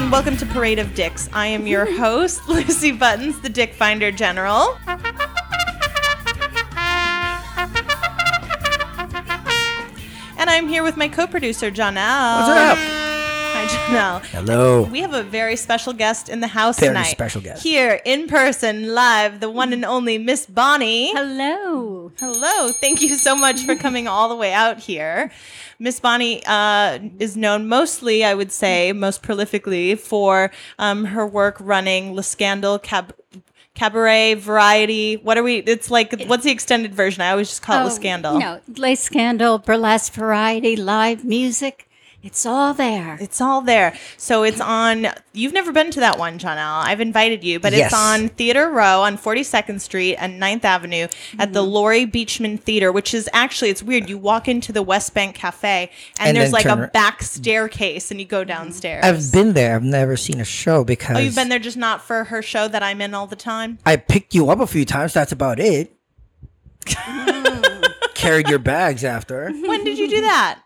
and welcome to Parade of Dicks. I am your host, Lucy Buttons, the Dick Finder General. And I'm here with my co-producer, Janelle. What's up? Hi, Janelle. Hello. We have a very special guest in the house Very tonight. special guest. Here in person, live, the one and only Miss Bonnie. Hello. Hello. Thank you so much for coming all the way out here. Miss Bonnie uh, is known mostly, I would say, most prolifically for um, her work running Le Scandal Cab- Cabaret Variety. What are we? It's like, what's the extended version? I always just call it Le Scandal. Oh, No, Les Scandal, burlesque variety, live music. It's all there. It's all there. So it's on. You've never been to that one, Janelle. I've invited you, but Yes. it's on Theater Row on 42nd Street and 9th Avenue at the mm-hmm. Laurie Beachman Theater, which is actually it's weird. You walk into the West Bank Cafe and, And there's like a ar- back staircase, and you go mm-hmm. downstairs. I've been there. I've never seen a show because oh, you've been there just not for her show that I'm in all the time. I picked you up a few times. That's about it. Carried your bags after. When did you do that?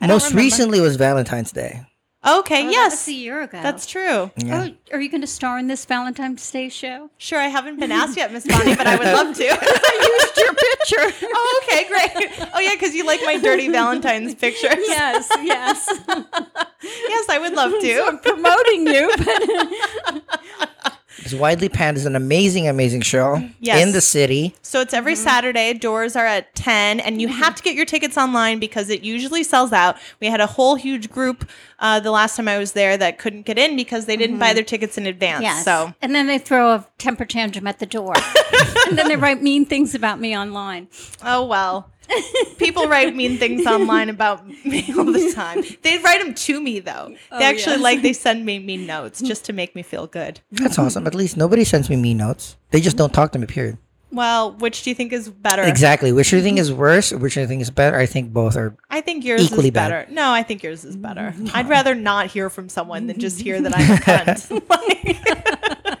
I Most remember. recently was Valentine's Day. Okay, Oh, yes, That's a year ago. that's true. Yeah. Oh, are you going to star in this Valentine's Day show? Sure, I haven't been asked yet, Miss Bonnie, but I would love to. I used your picture. oh, okay, great. Oh yeah, because you like my dirty Valentine's pictures. yes, yes. Yes, I would love to. I'm promoting you, but It's widely panned as an amazing, amazing show Yes. in the city. So it's every Saturday. Doors are at 10, and you have to get your tickets online because it usually sells out. We had a whole huge group uh, the last time I was there that couldn't get in because they didn't buy their tickets in advance. yes. So, and then they throw a temper tantrum at the door, and then they write mean things about me online. oh well. People write mean things online about me all the time. They write them to me though. They actually yes. like they send me mean notes just to make me feel good. That's awesome. At least nobody sends me mean notes. They just don't talk to me, period. Well, which do you think is better? Exactly. Which do you think is worse? Which do you think is better? I think both are. I think yours Equally is bad. better. No, I think yours is better. I'd rather not hear from someone than just hear that I'm a cunt. Like-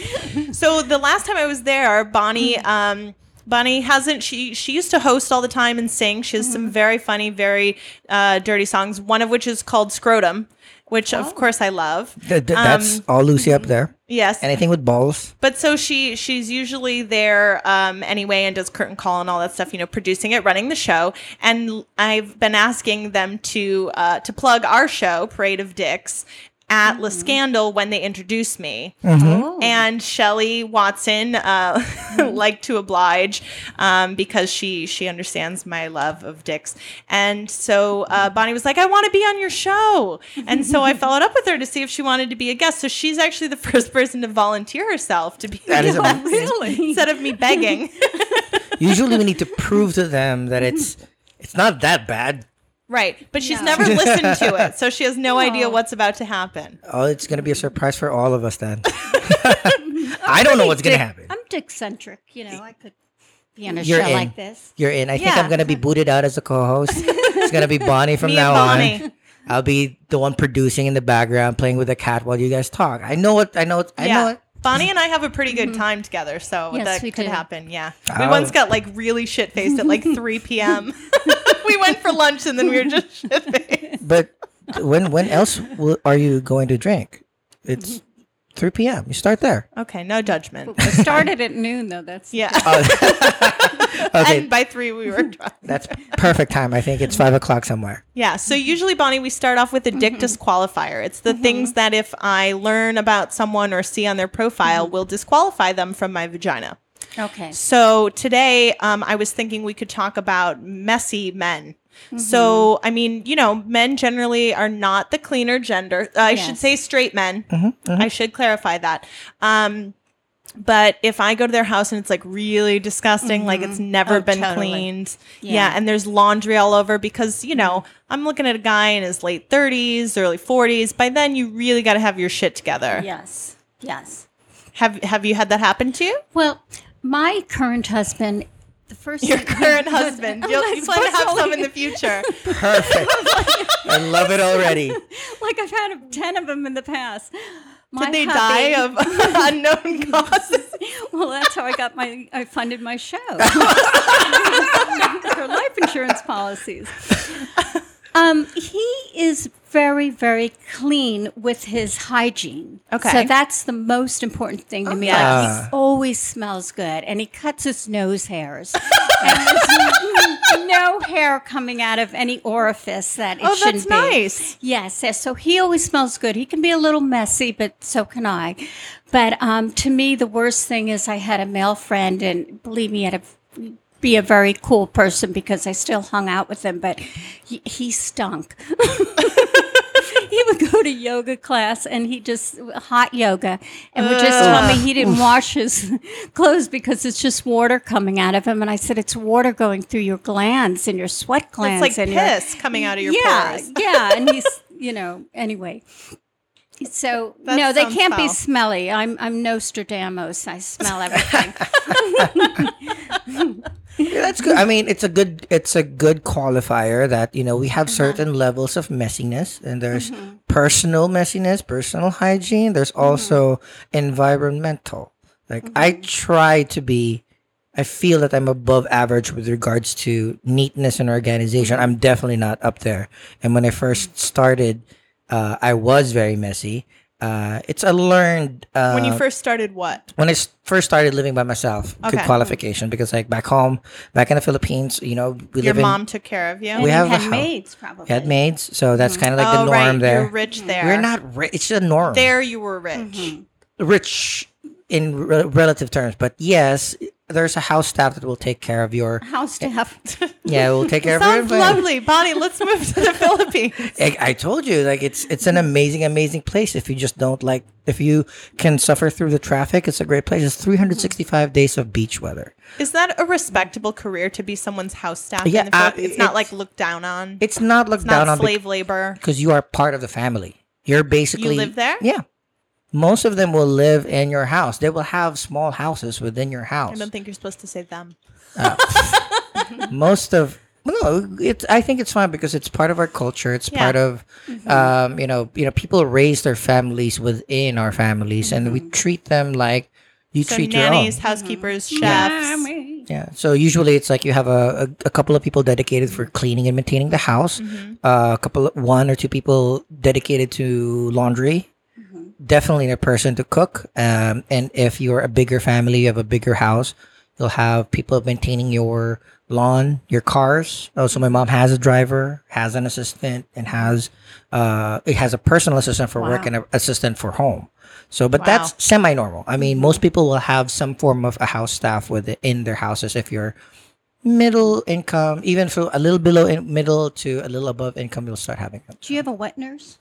so the last time I was there, Bonnie, um, Bonnie hasn't. She she used to host all the time and sing. She has some very funny, very uh, dirty songs. One of which is called Scrotum, which of course I love. Th- th- that's Um, all Lucy up there. Yes, Anything with balls. but so she she's usually there um, anyway and does curtain call and all that stuff. You know, producing it, running the show. And I've been asking them to uh, to plug our show, Parade of Dicks, at Mm-hmm. La Scandal when they introduced me. Oh. And Shelly Watson uh, like to oblige um, because she she understands my love of dicks. And so uh, Bonnie was like, "I want to be on your show." And so I followed up with her to see if she wanted to be a guest. So she's actually the first person to volunteer herself to be That is a amazing. guest really? instead of me begging. Usually, we need to prove to them that it's it's not that bad. Right, but she's No. never listened to it, so she has no idea what's about to happen. Oh, it's gonna be a surprise for all of us then. I don't know what's gonna happen. I'm dick centric. You know, I could be on a You're show in. like this. You're in. I think Yeah. I'm gonna be booted out as a co-host. it's gonna be Bonnie from Me now and Bonnie. on. I'll be the one producing in the background, playing with the cat while you guys talk. I know it. I know it. I know it. Bonnie and I have a pretty good mm-hmm. time together, so Yes, that we could do. happen. Yeah. We Oh. once got like really shit faced at like 3 p.m. we went for lunch and then we were just shit faced. But when when else will, are you going to drink? It's 3 p.m. You start there. Okay, no judgment. We started at noon, though. That's Yeah. Oh. Okay, And by 3 we were drunk. that's perfect time. I think it's five o'clock somewhere. Yeah. So usually, Bonnie, we start off with a mm-hmm. dick disqualifier. It's the mm-hmm. things that if I learn about someone or see on their profile mm-hmm. will disqualify them from my vagina. Okay. So today, um, I was thinking we could talk about messy men. So, I mean, you know, men generally are not the cleaner gender. Uh, I should say straight men. I should clarify that. Um, but if I go to their house and it's like really disgusting, like it's never Oh, been totally. cleaned, yeah. Yeah. and there's laundry all over because you know I'm looking at a guy in his late 30s, early 40s. By then, you really got to have your shit together. Yes. Yes. Have Have you had that happen to you? Well, my current husband, the first Your current husband. I'm You'll, not you plan to have some in the future. Perfect. I love it already. like I've had ten of them in the past. My Did they hubby- die of unknown causes? Well, that's how I got my. I funded my show. Their life insurance policies. Um, he is very, very clean with his hygiene. Okay. So that's the most important thing to me. Like he always smells good and he cuts his nose hairs. and there's no hair coming out of any orifice that it Oh, shouldn't that's be. nice. Yes, yes. So he always smells good. He can be a little messy, but so can I. But um, to me, the worst thing is I had a male friend, and believe me, he had a be a very cool person because I still hung out with him, but he, he stunk. he would go to yoga class and he just hot yoga and would just tell me he didn't wash his clothes because it's just water coming out of him. And I said, it's water going through your glands and your sweat glands. It's like and your- piss coming out of your yeah, pores. yeah. And he's, you know, anyway. So That no, they can't be smelly. I'm I'm Nostradamus. I smell everything. Yeah, that's good. I mean, it's a good it's a good qualifier that you know we have uh-huh. certain levels of messiness, and there's mm-hmm. personal messiness, personal hygiene. There's mm-hmm. also environmental. Like I mm-hmm. try to be. I feel that I'm above average with regards to neatness and organization. I'm definitely not up there. And when I first started, uh, I was very messy. Uh, it's a learned. Uh, When you first started, what? When I first started living by myself, good qualification because like back home, back in the Philippines, you know, we Your live in mom took care of you. And We you have a had maids probably. we had maids, so that's kind of like oh, the norm right. there. You're rich there. We're not rich; it's the norm. There, you were rich. rich in re- relative terms, but yes, there's a house staff that will take care of your. house staff. Yeah, we'll take care of your. Sounds lovely, Bonnie. Let's move to the Philippines. I, I told you, like it's it's an amazing, amazing place. If you just don't like, if you can suffer through the traffic, it's a great place. It's 365 days of beach weather. Is that a respectable career to be someone's house staff? Yeah, in the uh, Philippines? it's not it's- like looked down on. It's not looked It's not down on slave labor. because you are part of the family. You're basically you live there? Yeah. Most of them will live in your house. They will have small houses within your house. I don't think you're supposed to say them. Most of no, it's. I think it's fine because it's part of our culture. It's Yeah. part of, um, you know, you know, people raise their families within our families, and we treat them like you So treat nannies, your own. housekeepers, chefs. Yeah. Yeah. So usually it's like you have a, a, a couple of people dedicated for cleaning and maintaining the house. Uh, a couple, of, one or two people dedicated to laundry. Definitely a person to cook. Um, and if you're a bigger family, you have a bigger house, you'll have people maintaining your lawn, your cars. Also, my mom has a driver, has an assistant, and has uh, it has a personal assistant for work and an assistant for home. So, but Wow. that's semi-normal. I mean, most people will have some form of a house staff with it in their houses. If you're middle income, even for a little below in, middle to a little above income, you'll start having them. Do you have a wet nurse?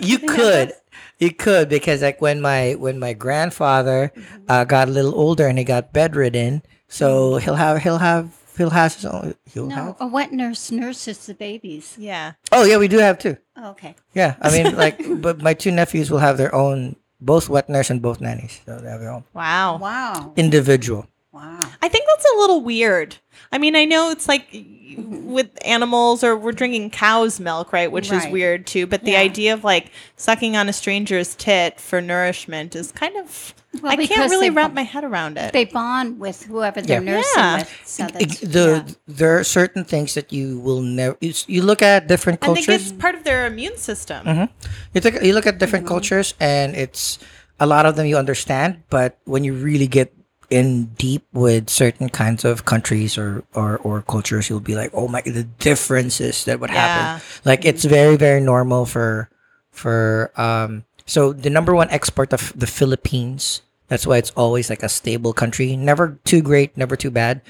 You could, you could because like when my when my grandfather uh, got a little older and he got bedridden, so he'll have he'll have he'll have his own. He'll No, have. a wet nurse nurses the babies. Yeah. Oh yeah, we do have two. Oh, okay. Yeah, I mean like, but my two nephews will have their own, both wet nurse and both nannies, so they have their own Wow. Wow. individual. Wow. I think that's a little weird. I mean, I know it's like with animals or we're drinking cow's milk, right? Which is weird too. But the Yeah. idea of like sucking on a stranger's tit for nourishment is kind of, Well, I can't really they- wrap my head around it. They bond with whoever they're Yeah. nursing Yeah. with. So that's, the yeah. there are certain things that you will never. You, you look at different I think cultures. it's part of their immune system. Mm-hmm. You take you look at different Mm-hmm. cultures, and it's a lot of them you understand, but when you really get in deep with certain kinds of countries or or, or cultures, you'll be like, oh my, the differences that would Yeah. happen. Like it's very very normal for for um. So the number one export of the Philippines. That's why it's always like a stable country, never too great, never too bad.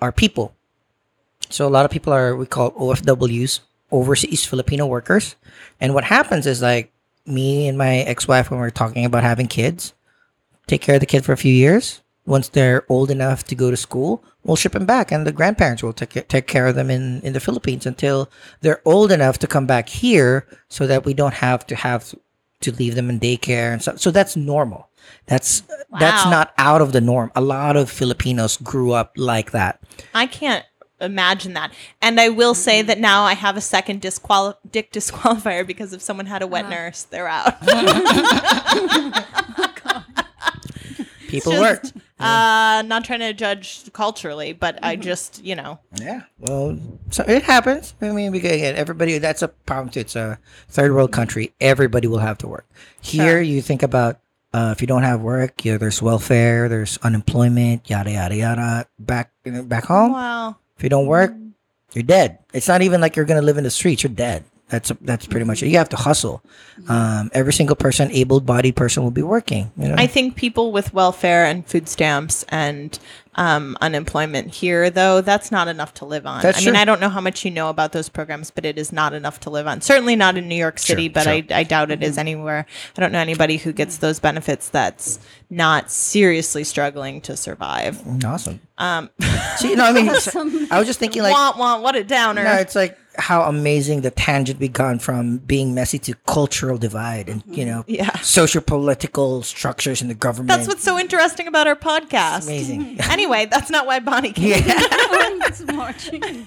Are people. So a lot of people are we call OFWs, overseas Filipino workers. And what happens is like me and my ex-wife when we're talking about having kids, take care of the kid for a few years. Once they're old enough to go to school, we'll ship them back, and the grandparents will take take care of them in in the Philippines until they're old enough to come back here, so that we don't have to have to leave them in daycare and stuff. So that's normal. That's that's not out of the norm. A lot of Filipinos grew up like that. I can't imagine that. And I will say that now I have a second disqual- dick disqualifier because if someone had a wet uh-huh. nurse, they're out. People Just- work. Uh, not trying to judge culturally, but Mm-hmm. I just, you know, Yeah. Well, so it happens. I mean, we again, everybody. That's a problem too. It's a third world country. Everybody will have to work. Here, Sure. you think about uh, if you don't have work, you there's welfare, there's unemployment, yada yada yada. Back you know, back home, wow. if you don't work, you're dead. It's not even like you're gonna live in the streets. You're dead. That's that's pretty much it. You have to hustle. Um, every single person, able-bodied person, will be working. You know? I think people with welfare and food stamps and um, unemployment here, though, that's not enough to live on. That's I mean, true. I don't know how much you know about those programs, but it is not enough to live on. Certainly not in New York City, Sure, but sure. I, I doubt it is Mm-hmm. anywhere. I don't know anybody who gets those benefits that's not seriously struggling to survive. awesome. Um, See, no, I mean, I was just thinking like want, want, what a downer. No, it's like how amazing the tangent we gone from being messy to cultural divide and you know Yeah. social political structures in the government. that's what's so interesting about our podcast. amazing. Anyway, that's not why Bonnie came. It's marching.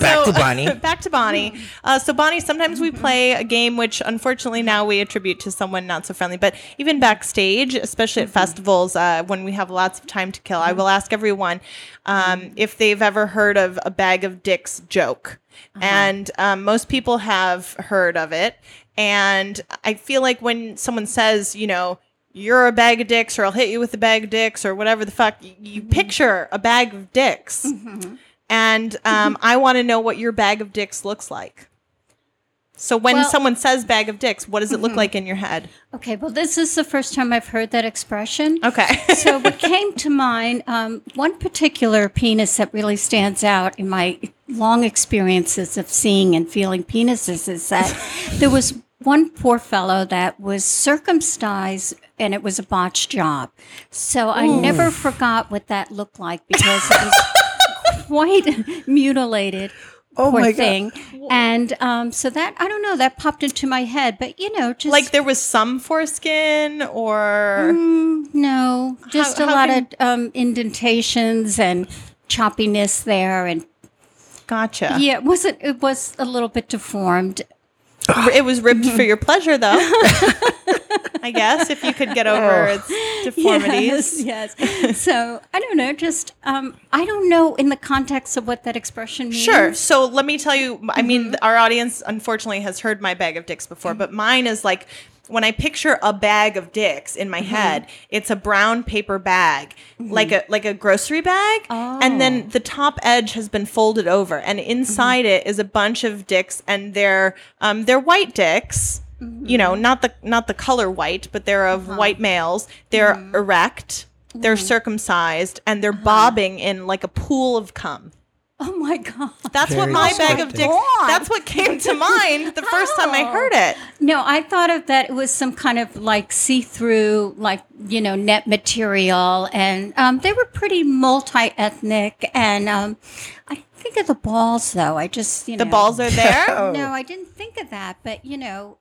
Back to Bonnie. back to Bonnie. Uh, so Bonnie, sometimes we play a game which, unfortunately, now we attribute to someone not so friendly. But even backstage, especially at festivals, uh, when we have lots of time to kill, I will ask everyone um, if they've ever heard of a bag of dicks joke, and um, most people have heard of it. And I feel like when someone says, you know. You're a bag of dicks, or I'll hit you with a bag of dicks, or whatever the fuck. You picture a bag of dicks, and um, I want to know what your bag of dicks looks like. So when Well- someone says bag of dicks, what does it look like in your head? Okay, well, this is the first time I've heard that expression. Okay. so what came to mind, um, one particular penis that really stands out in my long experiences of seeing and feeling penises is that there was one poor fellow that was circumcised and it was a botched job. So I never forgot what that looked like because it was quite mutilated. Oh poor my God. thing. And um, so that I don't know that popped into my head, but you know, just like there was some foreskin or no, just How- a how lot can- of um, indentations and choppiness there, and gotcha. yeah, it wasn't it was a little bit deformed. It was ribbed for your pleasure though. I guess if you could get over its deformities. Yes, yes. so I don't know, just um, I don't know in the context of what that expression means. Sure. So let me tell you, I mean, Mm-hmm. our audience unfortunately has heard my bag of dicks before, but mine is like when I picture a bag of dicks in my Mm-hmm. head, it's a brown paper bag, like a like a grocery bag, and Oh. then the top edge has been folded over, and Mm-hmm. inside it is a bunch of dicks, and they're um, they're white dicks. Mm-hmm. You know, not the not the color white, but they're of Uh-huh. white males. They're Mm-hmm. erect. They're circumcised and they're Uh-huh. bobbing in like a pool of cum. Oh my god. That's what my bag of dicks. God. That's what came to mind the first time I Oh. heard it. No, I thought of that. It was some kind of like see-through, like you know, net material, and um, they were pretty multi-ethnic. And um, I think of the balls, though. I just you know, The balls are there. No, I didn't think of that, but you know,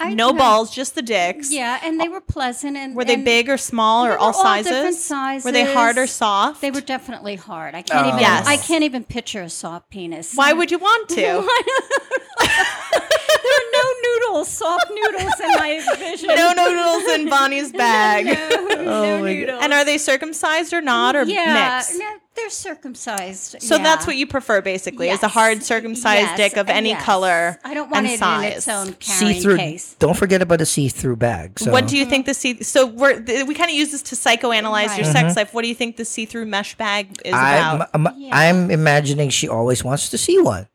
I no balls, just the dicks. Yeah, and they were pleasant. And Were they and big or small or all all different sizes? Were they hard or soft? They were definitely hard. I can't Oh. even. Yes. I can't even picture a soft penis. Why would you want to? there are no noodles, soft noodles in my vision. no noodles in Bonnie's bag. no, no my noodles. And are they circumcised or not or yeah, mixed? no, they're circumcised. So yeah. that's what you prefer, basically, is a hard circumcised Yes, dick of uh, any yes. color I don't want and it size. in its own See through. case. Don't forget about the see-through bag. So What do you think the see? So we're th- we kind of use this to psychoanalyze your Right. sex life. What do you think the see-through mesh bag is I'm, about? I'm, Yeah. I'm imagining she always wants to see one.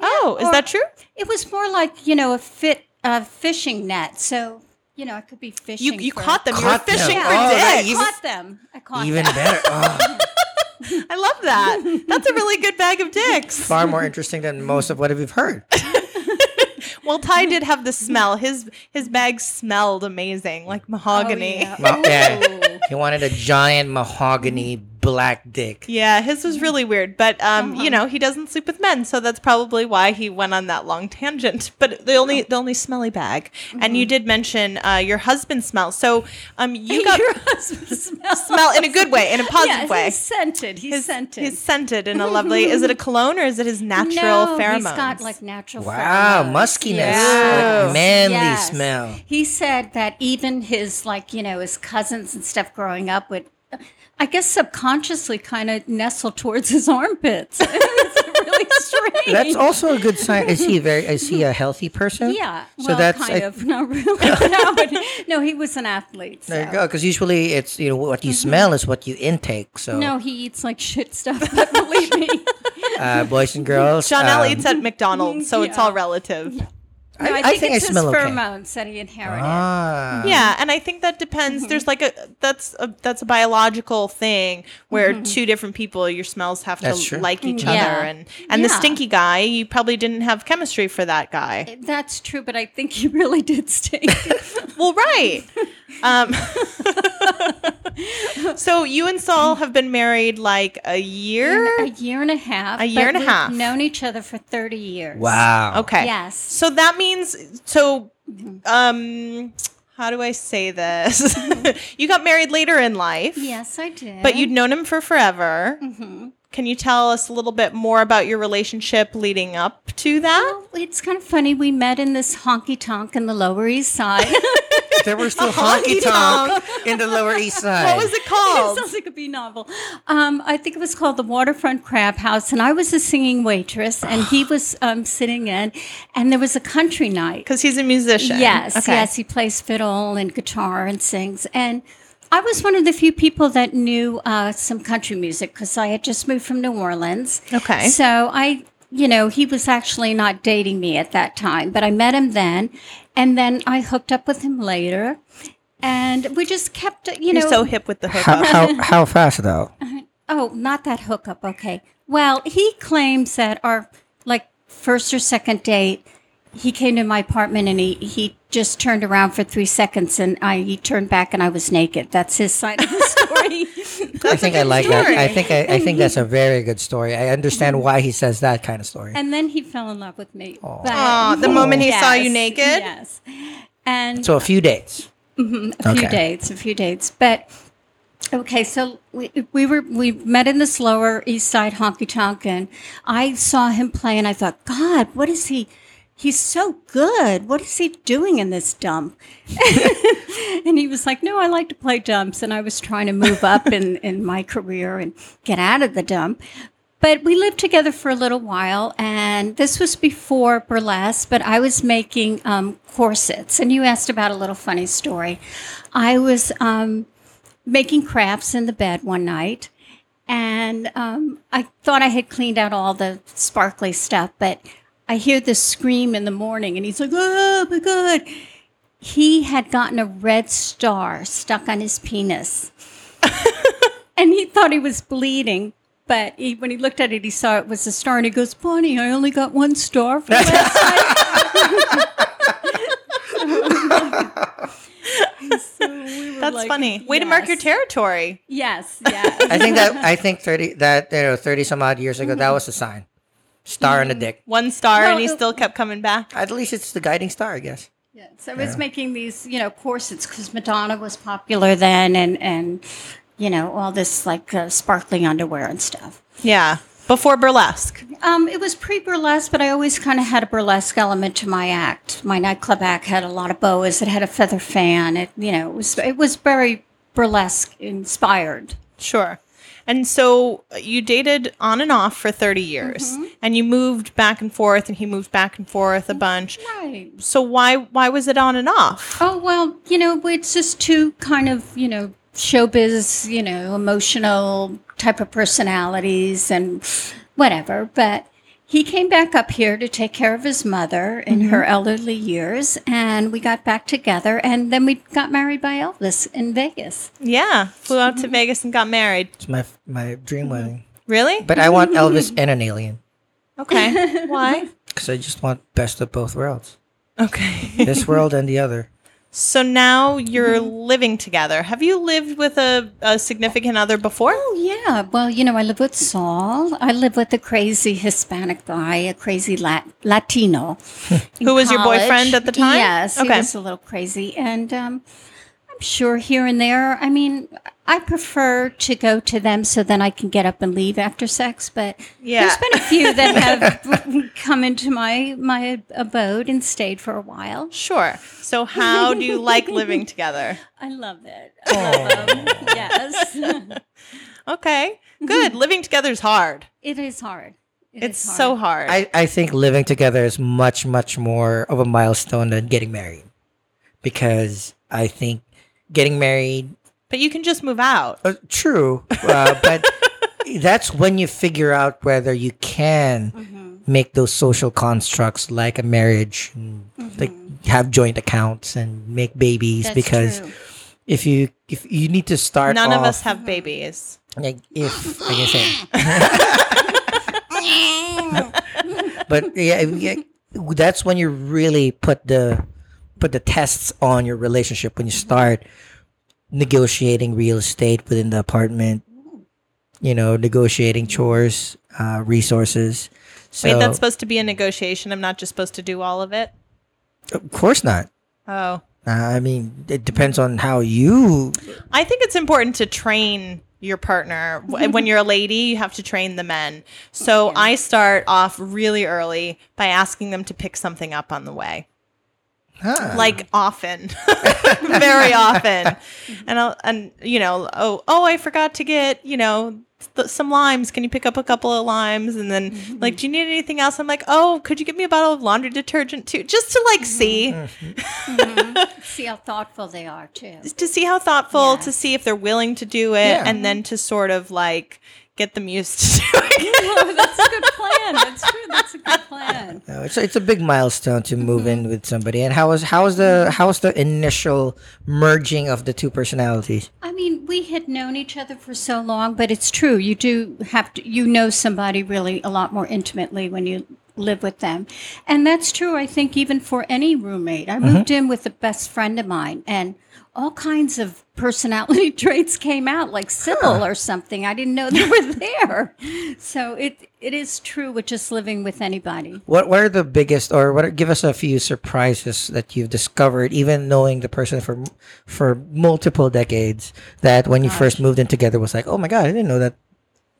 oh, is that true? It was more like you know a fit a fishing net. So you know I could be fishing. You you for- caught them. Caught you were fishing them. for Oh, that dicks. you- I caught them. I caught Even them. better. Oh, I love that. That's a really good bag of dicks. far more interesting than most of what we've heard. Well, Ty did have the smell. His his bag smelled amazing, like mahogany. yeah. yeah. Ma- yeah. Oh. He wanted a giant mahogany black dick. Yeah, his was really weird, but um, you know, he doesn't sleep with men, so that's probably why he went on that long tangent. But the only the only smelly bag, and you did mention uh, your husband smells. So um, you got Your husband smells. smell in a good way, in a positive yeah, way. He's scented. He's His- scented. He's scented in a lovely. is it a cologne or is it his natural no, pheromones? He's got like natural. Wow, pheromones. muskiness, Yes. like manly Yes. smell. He said that even his like you know his cousins and stuff growing up would I guess subconsciously kind of nestled towards his armpits. it's really strange. That's also a good sign. Is he very? Is he a healthy person? yeah. So well, that's kind I- of not really. no, but, no, he was an athlete. There you go. Because usually it's you know what you smell is what you intake. So No, he eats like shit stuff. But believe me, uh, boys and girls. Janelle um, eats at McDonald's, so it's all relative. No, I- I, I think, think I it's smell his okay. pheromones that he inherited. Ah. Yeah, and I think that depends. There's like a that's a that's a biological thing where two different people, your smells have That's to true. like each Yeah. other, and and the stinky guy, you probably didn't have chemistry for that guy. That's true, but I think he really did stink. Well, right. Um, so you and Saul have been married like a year. a year and a half. A year but and a we've half. Known each other for thirty years. Wow. Okay. Yes. So that means so um how do I say this? you got married later in life. Yes, I did. But you'd known him for forever. Mm-hmm. Can you tell us a little bit more about your relationship leading up to that? Well, it's kind of funny. We met in this honky tonk in the Lower East Side. There were still honky honky tonk in the Lower East Side. What was it called? It Sounds like a B novel. Um, I think it was called the Waterfront Crab House, and I was a singing waitress, and he was um, sitting in, and there was a country night. Because he's a musician. Yes, Okay. yes, he plays fiddle and guitar and sings. And I was one of the few people that knew uh, some country music because I had just moved from New Orleans. Okay. So I, you know, he was actually not dating me at that time, but I met him then. And then I hooked up with him later. And we just kept, you You're know. so hip with the how, how how fast though? Oh, not that hookup. Okay. Well, he claims that our like first or second date, he came to my apartment and he he just turned around for three seconds and I he turned back and I was naked. That's his side of the story. I think I good like that. I think I, I think that's a very good story. I understand mm-hmm. why he says that kind of story. and then he fell in love with me. But- Aw, the moment he saw you naked? Yes. And So a few dates. Mm-hmm. a few dates, a few dates. But okay, so we, we were we met in this lower east side honky tonk, and I saw him play, and I thought, God, what is he? He's so good. What is he doing in this dump? and he was like, No, I like to play dumps, and I was trying to move up in in my career and get out of the dump. But we lived together for a little while, and this was before burlesque. But I was making um, corsets, and you asked about a little funny story. I was um, making crafts in the bed one night, and um, I thought I had cleaned out all the sparkly stuff, but I hear this scream in the morning, and he's like, "Oh my god!" He had gotten a red star stuck on his penis and he thought he was bleeding. But he, when he looked at it, he saw it was a star, and he goes, "Bonnie, I only got one star for last night." So we That's like, funny. Way to mark your territory. Yes, yes. I think that I think thirty that you know thirty some odd years ago that mm-hmm. was a sign. Star in the dick. One star, Well, and he it- still kept coming back. At least it's the guiding star, I guess. Yeah, so I was making these, you know, corsets because Madonna was popular then, and and you know all this like uh, sparkly underwear and stuff. Yeah. Before burlesque. Um, it was pre burlesque, but I always kind of had a burlesque element to my act. My nightclub act had a lot of boas. It had a feather fan. It, you know, it was it was very burlesque inspired. Sure. And so uh, you dated on and off for 30 years and you moved back and forth and he moved back and forth a bunch. Right. So why why was it on and off? Oh well, you know, it's just two kind of you know showbiz, you know, emotional type of personalities and whatever. But he came back up here to take care of his mother in mm-hmm. her elderly years, and we got back together, and then we got married by Elvis in Vegas. Yeah, flew out to mm-hmm. Vegas and got married. It's my my dream mm-hmm. wedding. Really? But I want Elvis and an alien Okay. Why? because I just want best of both worlds. Okay. This world and the other. So now you're living together. Have you lived with a, a significant other before? Oh yeah, well you know I live with Saul. I live with a crazy Hispanic guy, a crazy Lat- Latino. Who was your boyfriend at the time? Yes, he Okay. was a little crazy, and um, sure here and there. I mean, I prefer to go to them so then I can get up and leave after sex. But Yeah. there's been a few that have come into my my abode and stayed for a while. Sure. So how do you like living together? I love it. I love them. yes. Okay, good. Mm-hmm. Living together is hard. It is hard. It It's is so hard. I, I think living together is much, much more of a milestone than getting married. Because I think getting married, but you can just move out. uh, true, uh, but that's when you figure out whether you can make those social constructs like a marriage, and, like have joint accounts and make babies. That's because true. if you if you need to start, None of us have babies. like if I can say. but yeah, yeah, that's when you really put the put the tests on your relationship when you start negotiating real estate within the apartment. You know, negotiating chores, uh, resources. So, Wait, that's supposed to be a negotiation. I'm not just supposed to do all of it. of course not. Oh, Uh, I mean, it depends on how you. I think it's important to train your partner. When you're a lady, you have to train the men. So I start off really early by asking them to pick something up on the way. Huh. like often, very often, and I'll, and you know, oh oh, I forgot to get you know th- some limes. Can you pick up a couple of limes? And then mm-hmm. like, do you need anything else? I'm like, oh, could you get me a bottle of laundry detergent too, just to like mm-hmm. see mm-hmm. See how thoughtful they are too. to see how thoughtful, to see if they're willing to do it, Yeah. and then to sort of like get them used to doing it. oh, that's a good plan. That's true. That's a good plan. No, it's it's a big milestone to move in with somebody. And how was how was the mm-hmm. how was the initial merging of the two personalities? I mean, we had known each other for so long, but it's true. You do have to, you know somebody really a lot more intimately when you live with them. And that's true, I think, even for any roommate. I mm-hmm. moved in with the best friend of mine, and all kinds of personality traits came out, like Sybil or something. I didn't know they were there. So it it is true with just living with anybody. What what are the biggest or what are, give us a few surprises that you've discovered even knowing the person for for multiple decades that when you first moved in together was like, "Oh my god, I didn't know that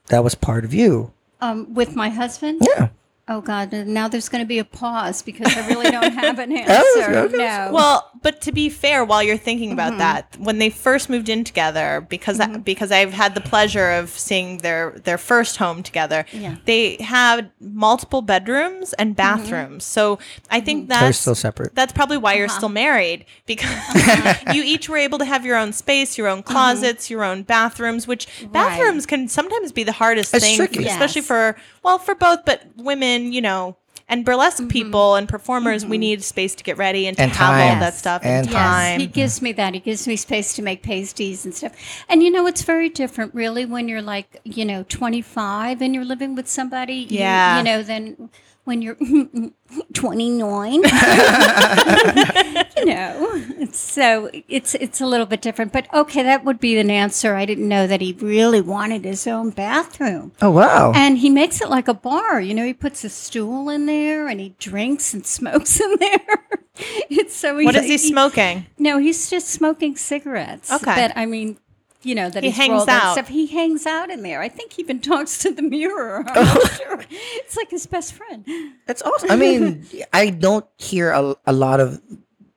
that was part of you." Um, with my husband? Yeah. Oh God! Now there's going to be a pause because I really don't have an oh, okay. answer. No. Well, but to be fair, while you're thinking about mm-hmm. that, when they first moved in together, because I, mm-hmm. because I've had the pleasure of seeing their their first home together, Yeah. they had multiple bedrooms and mm-hmm. bathrooms. So I think They're that's still separate. that's probably why you're uh-huh. still married because uh-huh. you each were able to have your own space, your own closets, your own bathrooms, which bathrooms can sometimes be the hardest It's thing, tricky. especially Yes. for well, for both, but women, you know. And burlesque mm-hmm. people and performers, we mm-hmm. need space to get ready and to And have all time. that stuff And and Yes, time. he gives me that. He gives me space to make pasties and stuff. And you know, it's very different, really, when you're like, you know, 25 and you're living with somebody. Yeah. You, know, than when you're 29. you know, so it's it's a little bit different. But okay, that would be an answer. I didn't know that he really wanted his own bathroom. Oh wow. And he makes it like a bar. You know, he puts a stool in there and he drinks and smokes in there. it's so what is he he- smoking? no, he's just smoking cigarettes. Okay. But I mean, you know, that He he's hangs out. Stuff. He hangs out in there. I think he even talks to the mirror. I'm oh. sure. It's like his best friend. That's awesome. I mean, I don't hear a, a lot of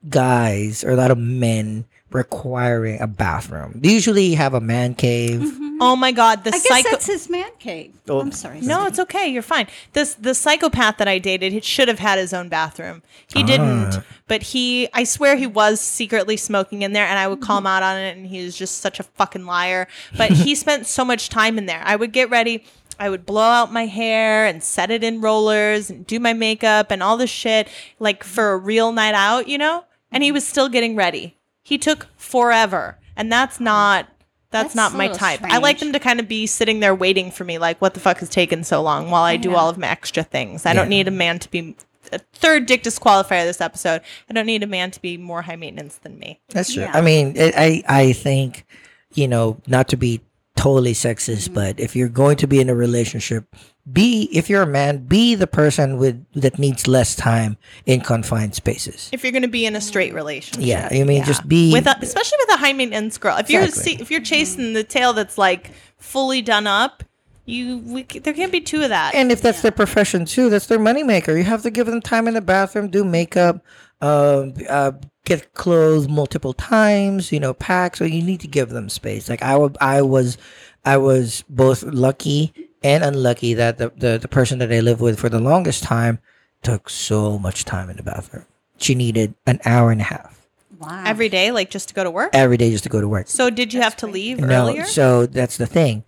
guys or a lot of men requiring a bathroom. They usually have a man cave. Mm-hmm. Oh my god, the I guess psycho that's his man cave. Oh. I'm sorry. No, it's okay. You're fine. This the psychopath that I dated, he should have had his own bathroom. He ah. didn't, but he I swear he was secretly smoking in there and I would call him mm-hmm. out on it and he was just such a fucking liar. But he spent so much time in there. I would get ready I would blow out my hair and set it in rollers and do my makeup and all this shit like for a real night out, you know? And he mm-hmm. was still getting ready. He took forever. And that's not that's, That's not my little type. I like them to kind of be sitting there waiting for me, like, what the fuck has taken so long while I do know. all of my extra things. I don't need a man to be a third dick disqualifier this episode. I don't need a man to be more high maintenance than me. That's true. Yeah. I mean, it, I I think, you know, not to be totally sexist, Mm-hmm. but if you're going to be in a relationship, be if you're a man, be the person with that needs less time in confined spaces. If you're going to be in a straight relationship. Yeah, I mean, just be with a, especially with a high maintenance girl. If you're Exactly. see, if you're chasing the tail that's like fully done up, you we, there can't be two of that. And if that's their profession too, that's their moneymaker. You have to give them time in the bathroom, do makeup, um, uh, get clothes multiple times, you know, pack. So you need to give them space. Like I, wa- I was, I was both lucky and unlucky that the, the, the person that I lived with for the longest time took so much time in the bathroom. She needed an hour and a half Wow. Every day, like just to go to work. every day just to go to work. So did you have to leave No, earlier? so that's the thing.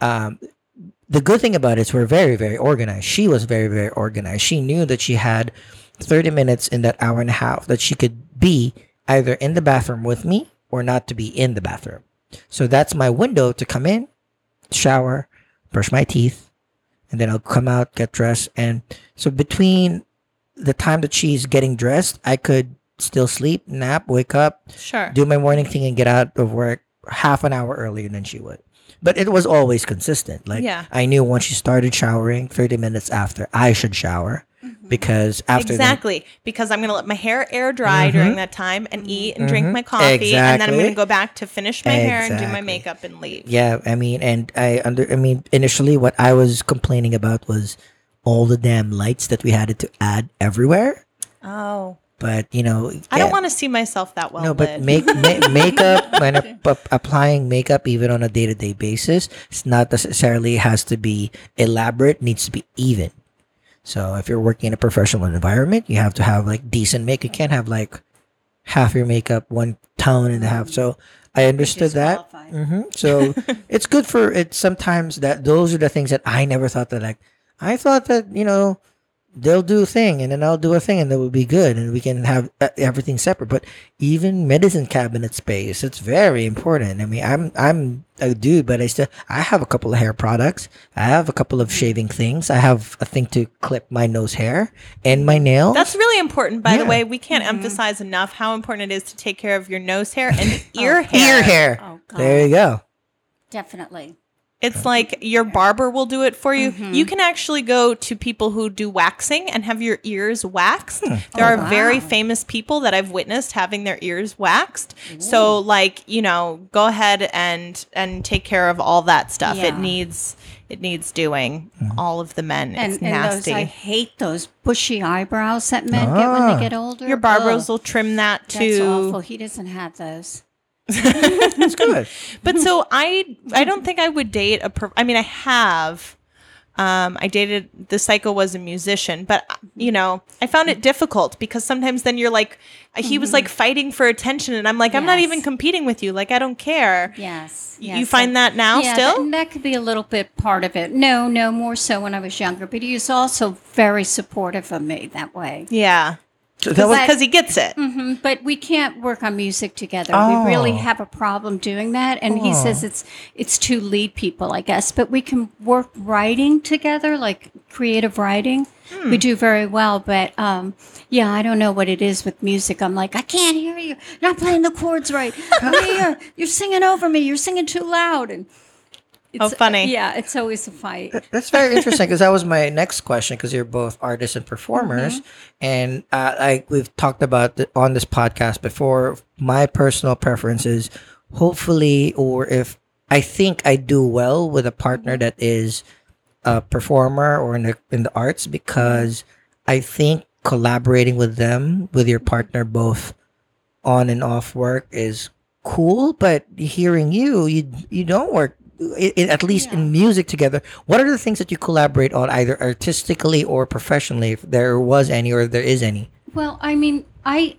Um, the good thing about it is we're very, very organized. She was very, very organized. She knew that she had 30 minutes in that hour and a half that she could be either in the bathroom with me or not to be in the bathroom. So that's my window to come in, shower, brush my teeth, and then I'll come out, get dressed. And so between the time that she's getting dressed, I could still sleep, nap, wake up, Sure. do my morning thing and get out of work half an hour earlier than she would. But it was always consistent. Like Yeah. I knew once she started showering, 30 minutes after, I should shower because after that, Exactly, because I'm going to let my hair air dry during that time and eat and drink my coffee, and then I'm Mm-hmm. Going to go back to finish my hair and do my makeup and leave. yeah, I mean, and I under, I mean, initially what I was complaining about was all the damn lights that we had to add everywhere. Oh, But you know, I don't want to see myself that well. No, but make ma- makeup when ap- ap- applying makeup even on a day to day basis, it's not necessarily has to be elaborate. Needs to be even. So if you're working in a professional environment, you have to have like decent makeup. You can't have like half your makeup one tone and a half. So I understood that. disqualified. hmm So it's good for it. Sometimes that those are the things that I never thought that like I thought that you know they'll do a thing and then I'll do a thing and that will be good and we can have uh, everything separate. But even medicine cabinet space, it's very important. I mean, I'm I'm a dude, but I still I have a couple of hair products. I have a couple of shaving things. I have a thing to clip my nose hair and my nails. That's really important, by the way. We can't Mm-hmm. emphasize enough how important it is to take care of your nose hair and ear hair. ear hair. Oh, God. there you go. Definitely. It's like your barber will do it for you. Mm-hmm. You can actually go to people who do waxing and have your ears waxed. There are very Oh, famous people that I've witnessed having their ears waxed. So like, you know, go ahead and and take care of all that stuff. It needs it needs doing. All of the men. And, it's and nasty. those, I hate those bushy eyebrows that men get when Ah. they get older. your barbers Ugh, will trim that too. That's awful. He doesn't have those. It's good. But so I I don't think I would date a per- I mean I have um I dated the psycho was a musician, but you know, I found it difficult because sometimes then you're like he was like fighting for attention and I'm like I'm not even competing with you. Like I don't care. Yes. You yes. find that now yeah, still? That, that could be a little bit part of it. No, no, more so when I was younger. But he was also very supportive of me that way. Yeah. So that was Because he gets it. Mm, But we can't work on music together. We really Oh. have a problem doing that. And he says it's it's to lead people, I guess. But we can work writing together, like creative writing. Hmm. We do very well. But um, yeah, I don't know what it is with music. I'm like, I can't hear you. You're not playing the chords right. Leah, you're singing over me. You're singing too loud. And Oh, funny. Yeah, it's always a fight. That's very interesting because that was my next question because you're both artists and performers, mm-hmm. and uh, like we've talked about th- on this podcast before. My personal preference is hopefully, or if I think I do well with a partner mm-hmm. that is a performer or in the in the arts mm-hmm. because I think collaborating with them with your partner both on and off work is cool but hearing you you you don't work i i- at least in music together what are the things that you collaborate on either artistically or professionally if there was any or if there is any Well, I mean, I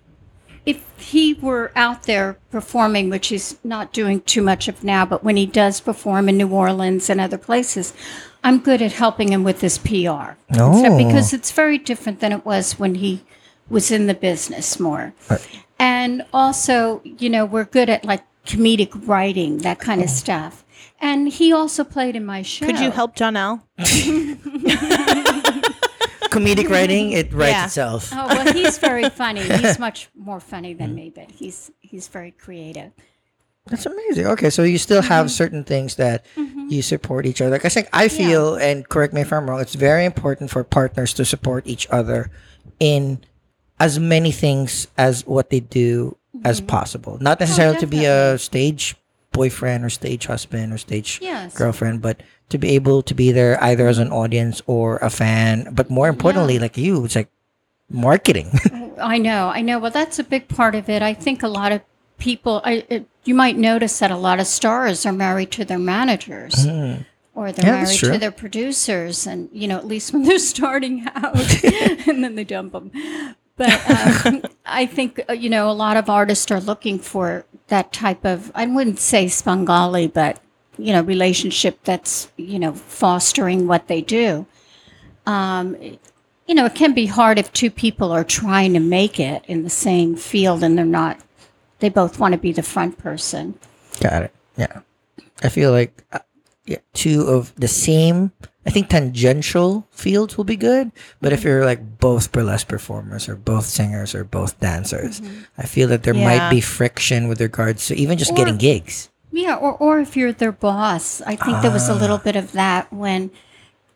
if he were out there performing, which he's not doing too much of now, but when he does perform in New Orleans and other places, I'm good at helping him with his PR. Oh. because it's very different than it was when he was in the business more. And also, you know, we're good at like comedic writing, that kind of stuff. And he also played in my show. Could you help Janelle? comedic writing it writes Yeah. itself Oh well, he's very funny. He's much more funny than me, but he's he's very creative. That's amazing. Okay, so you still have Mm-hmm. certain things that you support each other. Like I think I feel, and correct me if I'm wrong, it's very important for partners to support each other in as many things as what they do as Mm-hmm. possible. Oh, Not necessarily to be a stage boyfriend or stage husband or stage Yes. girlfriend, but to be able to be there either as an audience or a fan. But more importantly, like you, it's like marketing. I know, I know. Well, that's a big part of it. I think a lot of people, I, it, you might notice that a lot of stars are married to their managers. Or they're Yeah, married to their producers, and you know, at least when they're starting out, and then they dump them. But um, I think uh, you know a lot of artists are looking for that type of I wouldn't say Svengali, but you know, relationship that's you know fostering what they do you know, it can be hard if two people are trying to make it in the same field and they're not, they both want to be the front person. Got it. Yeah. I feel like uh, yeah, two of the same, I think tangential fields will be good. But if you're like both burlesque performers or both singers or both dancers, mm-hmm. I feel that there Yeah. might be friction with regards to even just getting gigs. Yeah, or, or if you're their boss. I think there was a little ah. bit of that when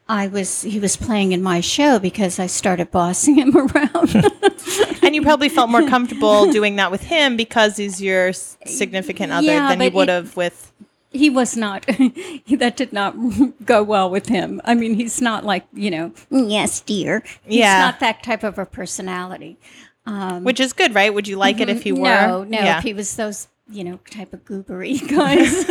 I was, he was playing in my show because I started bossing him around. And you probably felt more comfortable doing that with him because he's your significant other Yeah, than you would have with. He was not, that did not go well with him. I mean, he's not like, you know, yes, dear. He's Yeah. not that type of a personality. Um, Which is good, right? Would you like it if he mm-hmm. were? No, no. Yeah. If he was those, you know, type of goobery guys.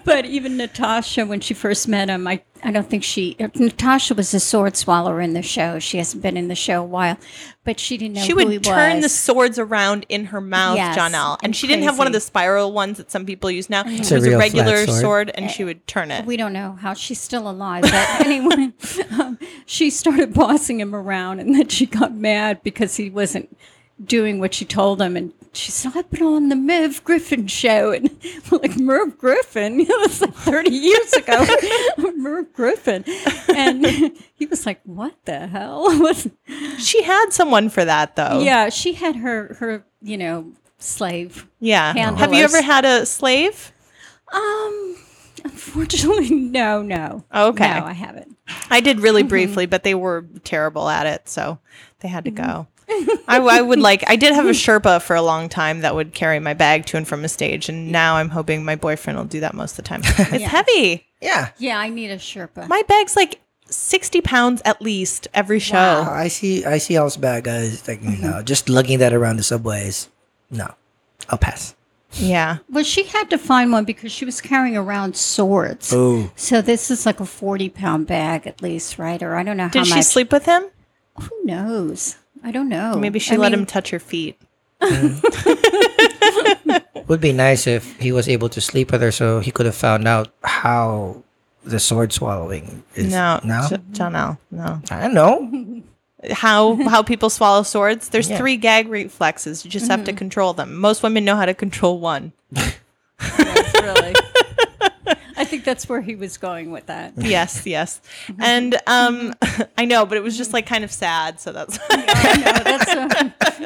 but even Natasha, when she first met him, I, I don't think she. Natasha was a sword swallower in the show. She hasn't been in the show a while, but she didn't know she who would he turn the swords around in her mouth, Yes, Janelle. And and she didn't have one of the spiral ones that some people use now. It was a real flat regular sword. sword. and she would turn it. we don't know how she's still alive, but anyway, um, she started bossing him around, and then she got mad because he wasn't doing what she told him, and she said, "I've been on the Merv Griffin show," and like Merv Griffin, it was like thirty years ago, Merv Griffin, and he was like, "What the hell?" She had someone for that, though. yeah, she had her her you know slave. Yeah. Handlers. Have you ever had a slave? Um, unfortunately, no, no. Okay. no, I haven't. I did really briefly, but they were terrible at it, so they had to go. I, I would like. I did have a Sherpa for a long time that would carry my bag to and from a stage, and now I'm hoping my boyfriend will do that most of the time. It's Yeah. heavy. Yeah. Yeah, I need a Sherpa. My bag's like sixty pounds at least every show. Oh, I see. I see all how bad guys like you know mm-hmm. just lugging that around the subways. No, I'll pass. Yeah. Well, she had to find one because she was carrying around swords. Oh, So this is like a forty pound bag at least, right? Or I don't know how Did she much. sleep with him? Who knows? I don't know. Maybe she I let mean, him touch her feet. Mm. would be nice if he was able to sleep with her, so he could have found out how the sword swallowing is. No, no, J- Janelle, no. I don't know. How how people swallow swords? There's Yeah. three gag reflexes. You just have to mm-hmm. control them. Most women know how to control one. Yes, really. I think that's where he was going with that. yes, yes. And um, I know, but it was just like kind of sad. So that's I know that's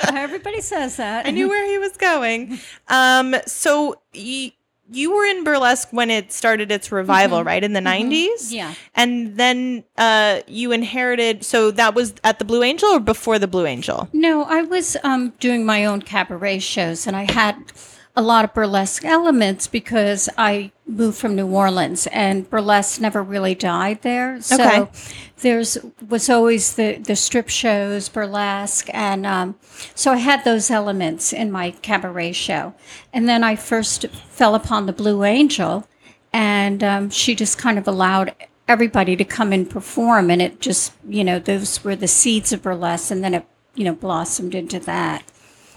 uh, everybody says that. I knew where he was going. Um, so y- you were in burlesque when it started its revival, right in the 90s. Yeah. And then uh, you inherited. So that was at the Blue Angel or before the Blue Angel? No, I was um, doing my own cabaret shows, and I had a lot of burlesque elements because I moved from New Orleans, and burlesque never really died there. So Okay. there's was always the the strip shows, burlesque, and um, so I had those elements in my cabaret show. And then I first fell upon the Blue Angel, and um, she just kind of allowed everybody to come and perform and it just you know those were the seeds of burlesque and then it you know blossomed into that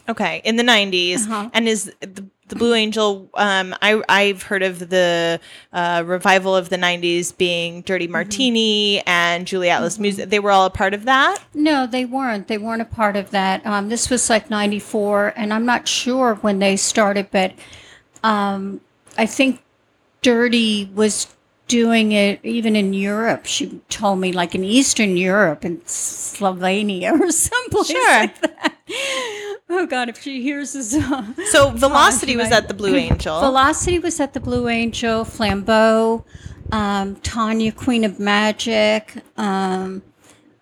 Okay, in the 90s. Uh-huh. And is the, the Blue Angel, um, I, I've heard of the uh, revival of the 90s being Dirty Mm-hmm. Martini and Julie Atlas Muz. They were all a part of that? no they weren't they weren't a part of that um, this was like 94 and i'm not sure when they started but um, i think dirty was doing it even in europe she told me like in eastern europe in slovenia or someplace Sure. like that oh god if she hears this uh, So Velocity was at the Blue Angel. Velocity was at the Blue Angel, Flambeau, um, Tanya, Queen of Magic. Um,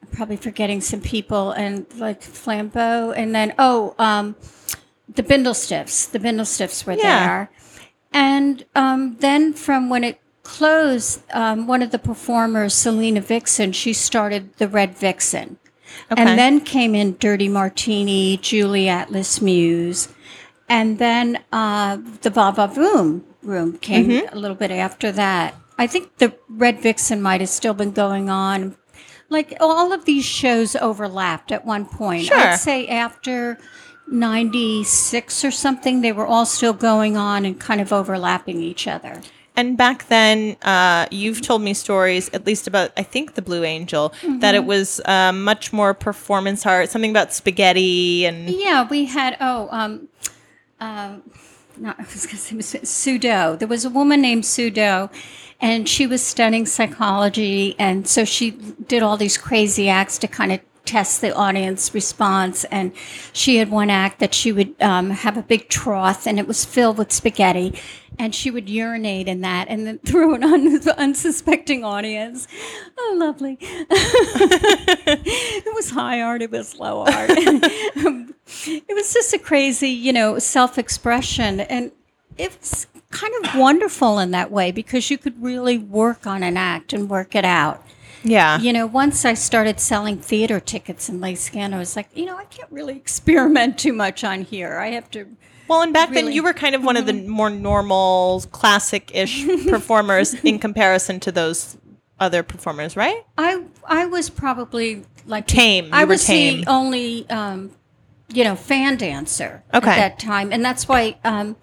I'm probably forgetting some people, and like Flambeau, and then oh, um, the Bindlestiffs. The Bindlestiffs were Yeah. there, and um, then from when it closed, um, one of the performers, Selena Vixen, she started the Red Vixen. Okay. And then came in Dirty Martini, Julie Atlas Muz. And then uh, the Baba Boom room came Mm-hmm. a little bit after that. I think the Red Vixen might have still been going on. Like all of these shows overlapped at one point. Sure. I'd say after 96 or something, they were all still going on and kind of overlapping each other. And back then, uh, you've told me stories, at least about, I think, the Blue Angel, that it was um, much more performance art, something about spaghetti and. Yeah, we had oh um um not I was gonna say Miss Sudo. There was a woman named Sudo and she was studying psychology and so she did all these crazy acts to kind of test the audience response and she had one act that she would um, have a big trough and it was filled with spaghetti and she would urinate in that and then throw it on the unsuspecting audience. Oh lovely. It was high art it was low art. It was just a crazy you know self-expression. And it was kind of wonderful in that way because you could really work on an act and work it out. Yeah. you know once i started selling theater tickets in lake scan i was like you know i can't really experiment too much on here. I have to Well, and back then you were kind of one of the more normal, classic ish performers in comparison to those other performers, right? I I was probably like Tame. I was tame. the only um, you know fan dancer Okay. at that time, and that's why um,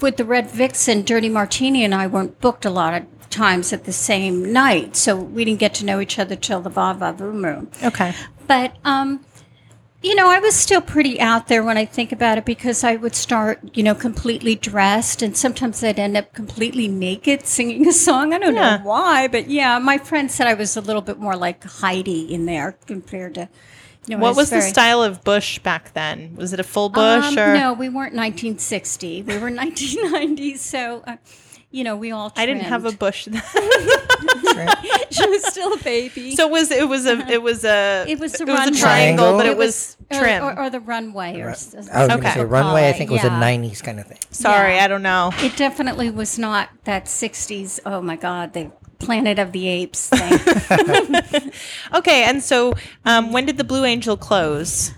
with the Red Vixen, Dirty Martini, and I weren't booked a lot of times at the same night, so we didn't get to know each other till the Va Va Voom Room. Okay. But um, you know, I was still pretty out there when I think about it because I would start, you know, completely dressed, and sometimes I'd end up completely naked singing a song. I don't Yeah. know why, but yeah, my friend said I was a little bit more like Heidi in there compared to. You know, What was the very- style of bush back then? Was it a full bush Um, or? No, we weren't 1960. We were 1990. So, uh, you know, we all. I didn't have a bush then. she was still a baby. so it was it was a it was a It was a it was a runway. triangle, but Triangle? it was or, trim. or, or the runway, or s- I was Okay. gonna say runway. I think it was a '90s kind of thing. Sorry, yeah. I don't know. It definitely was not that 60s. Oh my God, the Planet of the Apes thing. Okay, and so um, when did the Blue Angel close?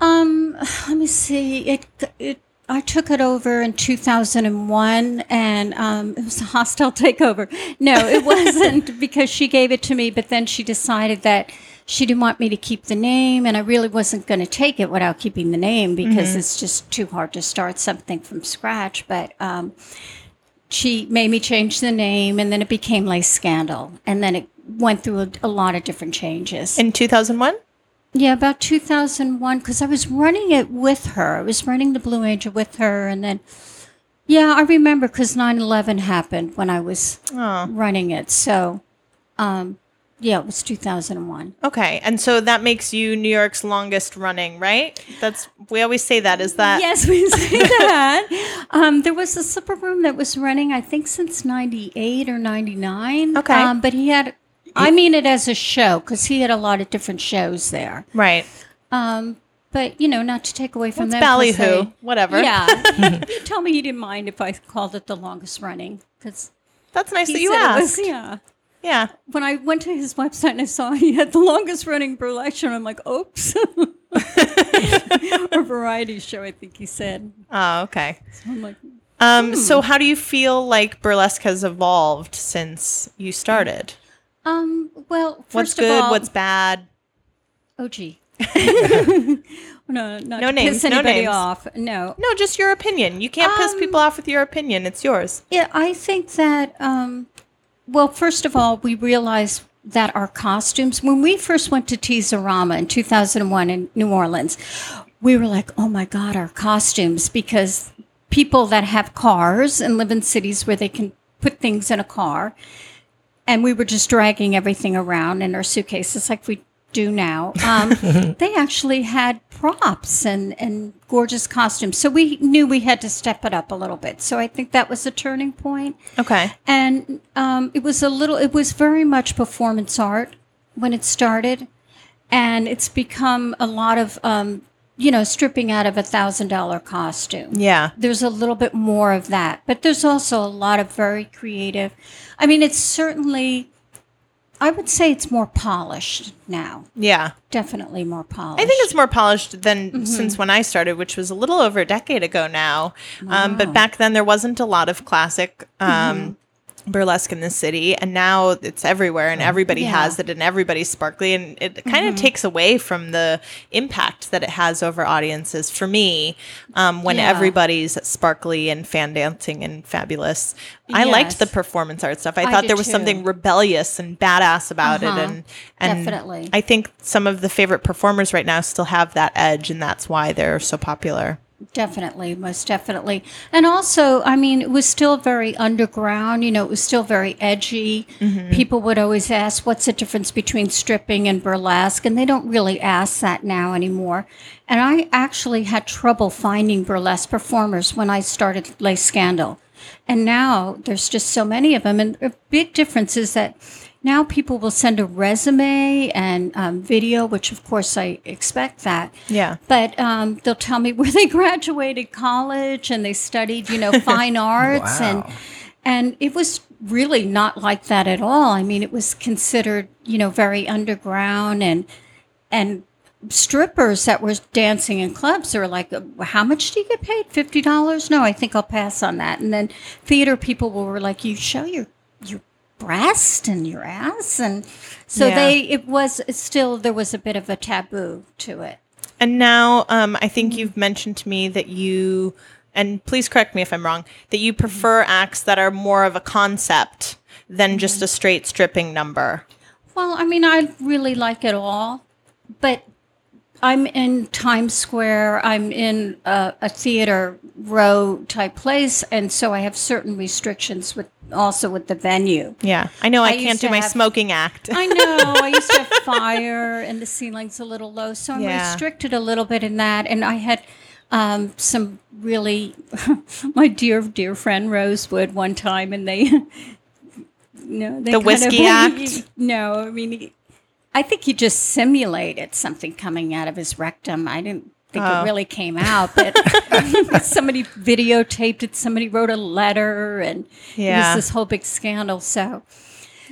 um, let me see. It it. I took it over in 2001 and um, it was a hostile takeover. No, it wasn't because she gave it to me, but then she decided that she didn't want me to keep the name and I really wasn't going to take it without keeping the name because it's just too hard to start something from scratch. But um, she made me change the name and then it became Le Scandal. And then it went through a, a lot of different changes. In 2001? Yeah, about 2001, because I was running it with her. I was running the Blue Angel with her. And then, yeah, I remember because 9 11 happened when I was Oh. running it. So, um, yeah, it was 2001. Okay, and so that makes you New York's longest running, right? That's we always say that. Is that yes, we say that. Um, there was a supper room that was running, I think, since 98 or 99. Okay. Um, but he had, I mean it as a show because he had a lot of different shows there. right? Um, but, you know, not to take away from them. 'cause ballyhoo, they- whatever. Yeah. he told me he didn't mind if I called it the longest running because That's nice that you it was, asked. yeah. yeah. When I went to his website and I saw he had the longest running burlesque show, I'm like, oops. or variety show, I think he said. Oh, okay. I'm like, Um, Hmm. so how do you feel like burlesque has evolved since you started? Um, well, first What's of good? all, what's bad? oh gee. no, not No to names, piss no names. off. No, No, just your opinion. You can't piss Um, people off with your opinion. It's yours. Yeah, I think that, um, well, first of all, we realized that our costumes, when we first went to Tease-O-Rama in 2001 in New Orleans, we were like, oh my God, our costumes, because people that have cars and live in cities where they can put things in a car, and we were just dragging everything around in our suitcases like we do now. Um, they actually had props and, and gorgeous costumes. So we knew we had to step it up a little bit. So I think that was a turning point. Okay. And um, it was a little, it was very much performance art when it started. And it's become a lot of, um, you know, stripping out of a thousand dollar costume Yeah. there's a little bit more of that but there's also a lot of very creative i mean it's certainly I would say it's more polished now. Yeah. Definitely more polished. I think it's more polished than since when I started, which was a little over a decade ago now. Um, but back then, there wasn't a lot of classic um, burlesque in the city, and now it's everywhere, and everybody Yeah. has it, and everybody's sparkly, and it kind of takes away from the impact that it has over audiences. For me, um, when Yeah. everybody's sparkly and fan dancing and fabulous, I liked the performance art stuff. I, I thought there was too. something rebellious and badass about Uh-huh. it, and and Definitely. I think some of the favorite performers right now still have that edge, and that's why they're so popular. Definitely, most definitely. And also, I mean, it was still very underground, you know, it was still very edgy. Mm-hmm. People would always ask, what's the difference between stripping and burlesque? And they don't really ask that now anymore. And I actually had trouble finding burlesque performers when I started Le Scandal. And now there's just so many of them. And a big difference is that now people will send a resume and um, video, which of course I expect that. Yeah. But um, they'll tell me where they graduated college and they studied, you know, fine arts and Wow. and it was really not like that at all. I mean, it was considered, you know, very underground and and strippers that were dancing in clubs are like, how much do you get paid? Fifty dollars? No, I think I'll pass on that. And then theater people were like, you show your your breast and your ass, and so Yeah. they it was still there was a bit of a taboo to it. And now, um, I think you've mentioned to me that you, and please correct me if I'm wrong, that you prefer acts that are more of a concept than just a straight stripping number. Well, I mean, I really like it all, but I'm in Times Square. I'm in a, a theater row type place, and so I have certain restrictions with also with the venue. Yeah, I know I, I can't do my have- smoking act. I know. I used to have fire, and the ceiling's a little low, so I'm Yeah. restricted a little bit in that. And I had um, some really, my dear dear friend Rosewood one time, and they, no, they The whiskey act? No, I mean, I think he just simulated something coming out of his rectum. I didn't think Oh. it really came out, but somebody videotaped it. Somebody wrote a letter, and it was this whole big scandal. So.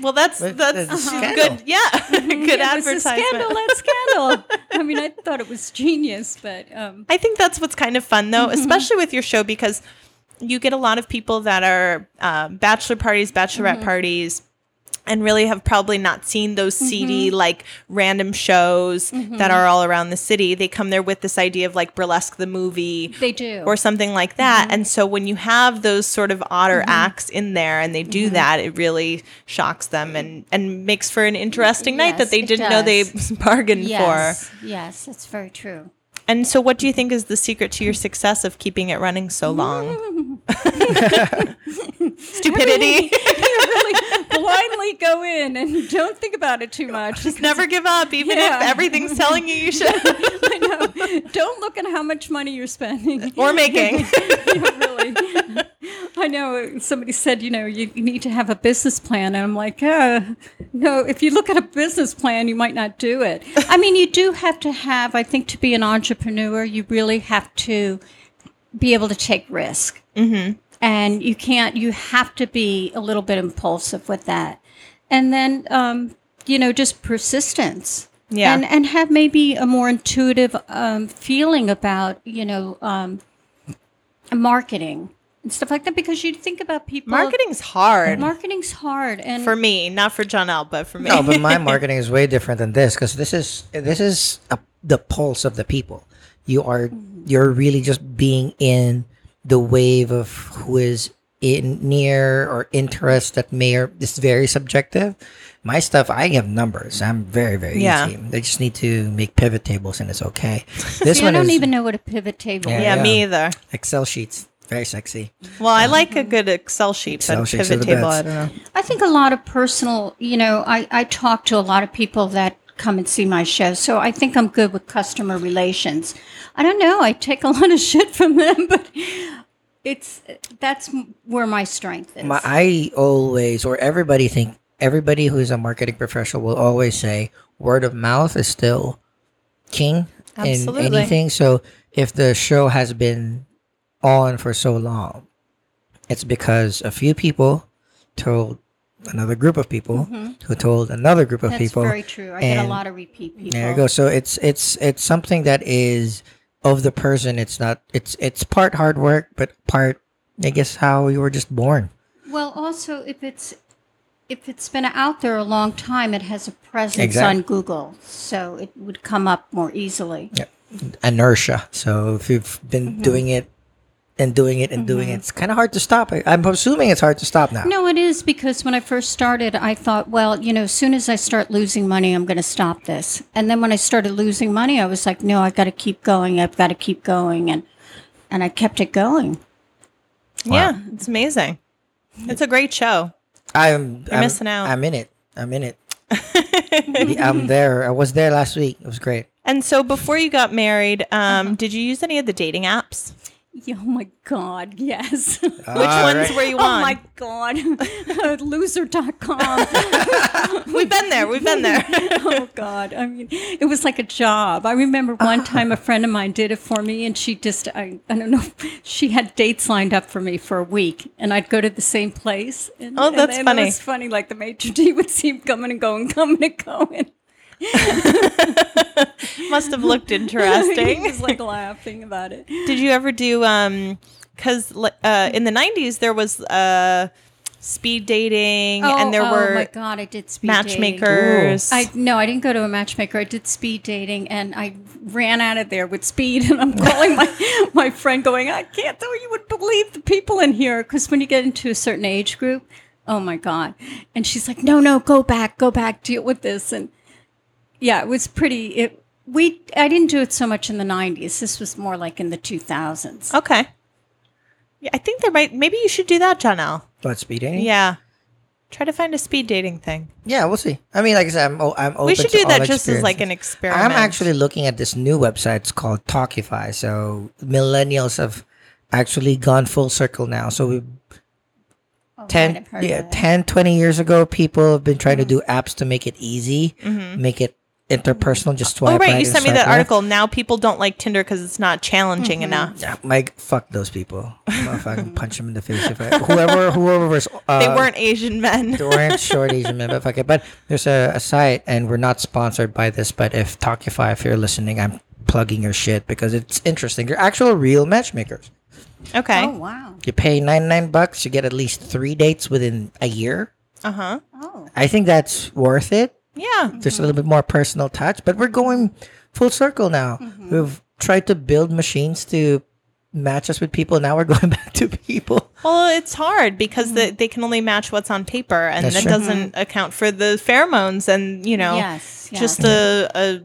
well, that's But that's it's a scandal. good. Yeah, good it was a advertisement. scandal, that scandal. I mean, I thought it was genius, but um, I think that's what's kind of fun, though, especially with your show because you get a lot of people that are um, bachelor parties, bachelorette parties, and really have probably not seen those mm-hmm. seedy, like random shows mm-hmm. that are all around the city. They come there with this idea of like burlesque the movie. they do. Or something like that. Mm-hmm. And so when you have those sort of odder acts in there and they do that, it really shocks them and, and makes for an interesting night that they didn't know they bargained for. yes, yes, that's very true. And so, what do you think is the secret to your success of keeping it running so long? Stupidity. Really blindly go in and don't think about it too much. Just never give up, even Yeah. if everything's telling you you should I know. Don't look at how much money you're spending. or making. Yeah, really. I know somebody said, you know, you, you need to have a business plan. And I'm like, uh, no, if you look at a business plan, you might not do it. I mean, you do have to have, I think, to be an entrepreneur, you really have to be able to take risk. Mm-hmm. And you can't, you have to be a little bit impulsive with that. And then, um, you know, just persistence. Yeah. And, and have maybe a more intuitive um, feeling about, you know, um, marketing and stuff like that because you think about people Marketing's hard marketing's hard and for me, not for Janelle, but for me. No, but my marketing is way different than this because this is this is a, the pulse of the people. You are you're really just being in the wave of who is in near or interest that may or it's very subjective. My stuff, I have numbers. I'm very very Yeah. easy. They just need to make pivot tables and it's okay. This See, one I don't is even know what a pivot table Yeah, is. yeah, yeah. me either. Excel sheets. Very sexy. Well, I um, like a good Excel sheet, Excel but sheets are pivot the table, I don't know. I think a lot of personal, you know, I, I talk to a lot of people that come and see my show. So I think I'm good with customer relations. I don't know. I take a lot of shit from them, but it's that's where my strength is. My, I always, or everybody think, everybody who is a marketing professional will always say word of mouth is still king Absolutely. in anything. So if the show has been on for so long, it's because a few people told another group of people who told another group of Mm-hmm. That's very true. I get a lot of repeat people. There you go. So it's it's it's something that is of the person. It's not. It's it's part hard work, but part I guess how you were just born. Well, also if it's if it's been out there a long time, it has a presence Exact- on Google, so it would come up more easily. Yeah. Inertia. So if you've been Mm-hmm. doing it and doing it and doing it, it's kind of hard to stop. I, I'm assuming it's hard to stop now. No, it is because when I first started, I thought, well, you know, as soon as I start losing money, I'm going to stop this. And then when I started losing money, I was like, no, I've got to keep going. I've got to keep going, and and I kept it going. Yeah, it's amazing. It's a great show. I'm, You're I'm missing out. I'm in it. I'm in it. I'm there. I was there last week. It was great. And so before you got married, um, Uh-huh. did you use any of the dating apps? Yeah, Oh my God, yes. Which All ones right. were you oh my God. Loser.com. We've been there. We've been there. oh God. I mean, it was like a job. I remember one ah. time a friend of mine did it for me and she just, I, I don't know, she had dates lined up for me for a week and I'd go to the same place. And, Oh, that's and, funny. It was funny. Like the maitre d' would seem coming and going, coming and going. Must have looked interesting. was like laughing about it. Did you ever do um cuz uh in the 90s there was uh speed dating and there oh were my God, I did speed dating. matchmakers. I no, I didn't go to a matchmaker. I did speed dating, and I ran out of there with speed. And I'm calling my my friend, going, "I can't tell you would believe the people in here." Because when you get into a certain age group, oh my god! And she's like, "No, no, go back, go back, deal with this." And yeah, it was pretty. It we I didn't do it so much in the '90s. This was more like in the 2000s. okay. Yeah, I think there might maybe you should do that, Janelle. What speed dating? Yeah. Try to find a speed dating thing. Yeah, we'll see. I mean, like I said, I'm, o- I'm open we should do all that just as like an experiment. I'm actually looking at this new website. It's called Talkify. So millennials have actually gone full circle now. So we Oh, 10, might have heard yeah, of 10, 20 years ago, people have been trying to mm-hmm. do apps to make it easy, mm-hmm. make it interpersonal, just swipe Oh right, right you sent me that left. article. Now people don't like Tinder because it's not challenging Mm-hmm. enough. Yeah, Mike, fuck those people. if I can punch them in the face. If I, whoever, whoever was, uh, They weren't Asian men. They weren't short Asian men, but fuck it. But there's a, a site, and we're not sponsored by this. But if Talkify, if you're listening, I'm plugging your shit because it's interesting. They're actual real matchmakers. Okay. Oh wow. You pay 99 bucks, you get at least three dates within a year. Uh huh. Oh. I think that's worth it. Yeah. There's a little bit more personal touch, but we're going full circle now. Mm-hmm. We've tried to build machines to match us with people. Now we're going back to people. Well, it's hard because mm-hmm. the, they can only match what's on paper, and That's that true. doesn't mm-hmm. account for the pheromones and you know, Yes, yes. just a, a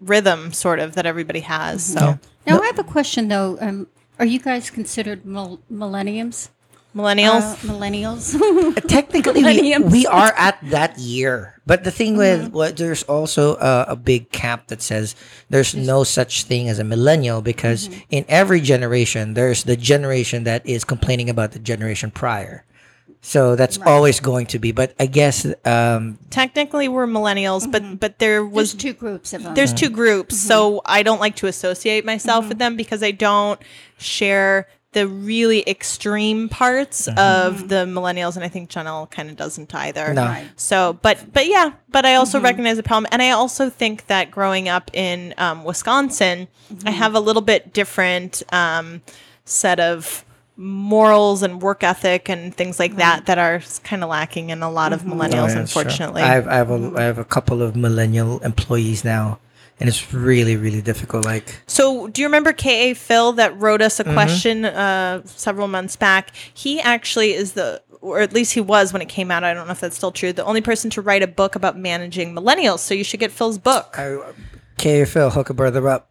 rhythm sort of that everybody has. So Now I have a question though. Um, are you guys considered mil- millenniums? Millennials. Uh, millennials? Uh, technically, we, we are at that year. But the thing with what there's also a, a big cap that says there's no such thing as a millennial because mm-hmm. in every generation there's the generation that is complaining about the generation prior. So that's always going to be. But I guess um, Technically, we're millennials, but mm-hmm. but there was There's was two groups of them. there's two mm-hmm. groups, so I don't like to associate myself with them because I don't share the really extreme parts uh-huh. of the millennials, and I think Janelle kind of doesn't either. No. Right. So, but but yeah, but I also mm-hmm. recognize the problem, and I also think that growing up in um, Wisconsin, I mm-hmm. have a little bit different um, set of morals and work ethic and things like mm-hmm. that that are kind of lacking in a lot of millennials, Oh, yeah, unfortunately. I have, I have a I have a couple of millennial employees now, and it's really really difficult. Like So, do you remember K.A. Phil that wrote us a Mm-hmm. question uh, several months back? He actually is the, or at least he was when it came out. I don't know if that's still true. The only person to write a book about managing millennials. So you should get Phil's book. I, Phil, hook a brother up.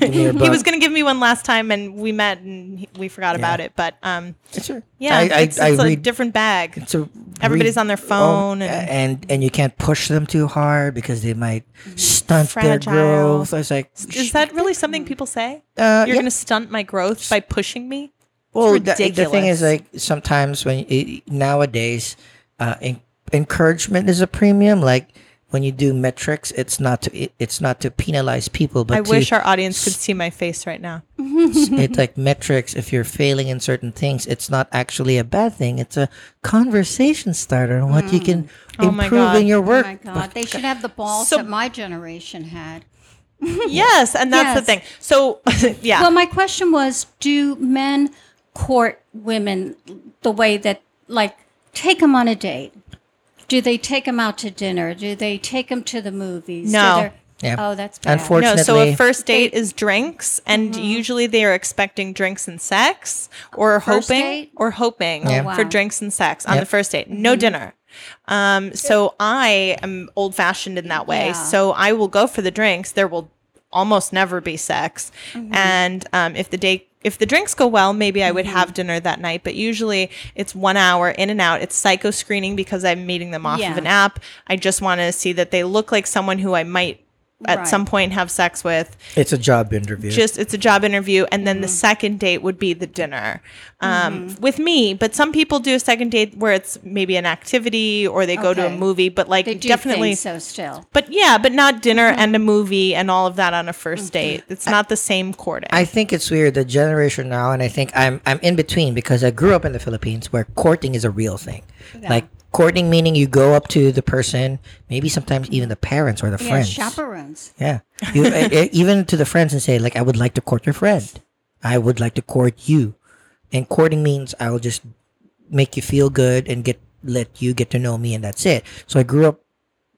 Give me your he was going to give me one last time, and we met and he, we forgot about it. But um, a- yeah, I, I, it's, it's a read different bag. It's a Everybody's on their phone Oh, and- and and you can't push them too hard because they might stunt their Fragile. growth. I was like, Is that really something people say? Uh, You're yeah. going to stunt my growth by pushing me? well, the, the thing is like sometimes when it, nowadays, uh, en- encouragement is a premium. Like when you do metrics, it's not to it, it's not to penalize people, but I to, wish our audience could see my face right now. it's like metrics. If you're failing in certain things, it's not actually a bad thing. It's a conversation starter on what you can mm. Oh improve in your oh work. Oh work. my God, they should have the balls So- that my generation had. yes, and that's the thing. So, yeah. Well, my question was do men court women the way that, like, take them on a date? Do they take them out to dinner? Do they take them to the movies? No. Yeah. Oh, that's bad. Unfortunately- no, so a first date is drinks, and Mm-hmm. usually they are expecting drinks and sex, or First hoping, date? or hoping Yeah. Oh, wow. for drinks and sex on Yep. the first date. No dinner. Um, so I am old fashioned in that way. Yeah. So I will go for the drinks. There will almost never be sex, and um, if the date if the drinks go well, maybe I would mm-hmm. have dinner that night. But usually it's one hour in and out. It's psycho screening because I'm meeting them off Yeah. of an app. I just want to see that they look like someone who I might at Right. some point have sex with It's a job interview. just it's a job interview and then Mm-hmm. the second date would be the dinner um, with me but some people do a second date where it's maybe an activity or they go to a movie but like they do definitely so still. but yeah but not dinner Mm-hmm. and a movie and all of that on a 1st date it's not the same courting I think it's weird the generation now, and I think I'm I'm in between because I grew up in the Philippines where courting is a real thing. Like courting meaning you go up to the person, maybe sometimes even the parents or the Yeah, friends. chaperones. Yeah, you, even to the friends and say like, I would like to court your friend. I would like to court you, and courting means I will just make you feel good and get let you get to know me, and that's it. So I grew up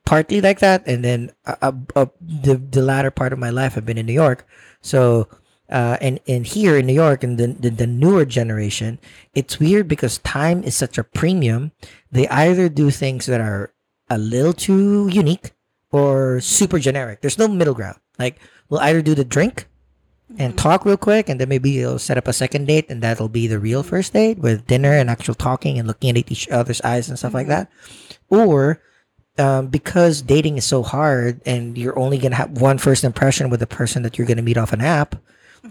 partly like that, and then uh, uh, uh, the the latter part of my life I've been in New York. So uh, and and here in New York and the, the the newer generation, it's weird because time is such a premium. They either do things that are a little too unique or super generic. There's no middle ground. Like we'll either do the drink and talk real quick, and then maybe you'll set up a second date, and that'll be the real first date with dinner and actual talking and looking at each other's eyes and stuff like that. Or um, because dating is so hard, and you're only gonna have one first impression with the person that you're gonna meet off an app,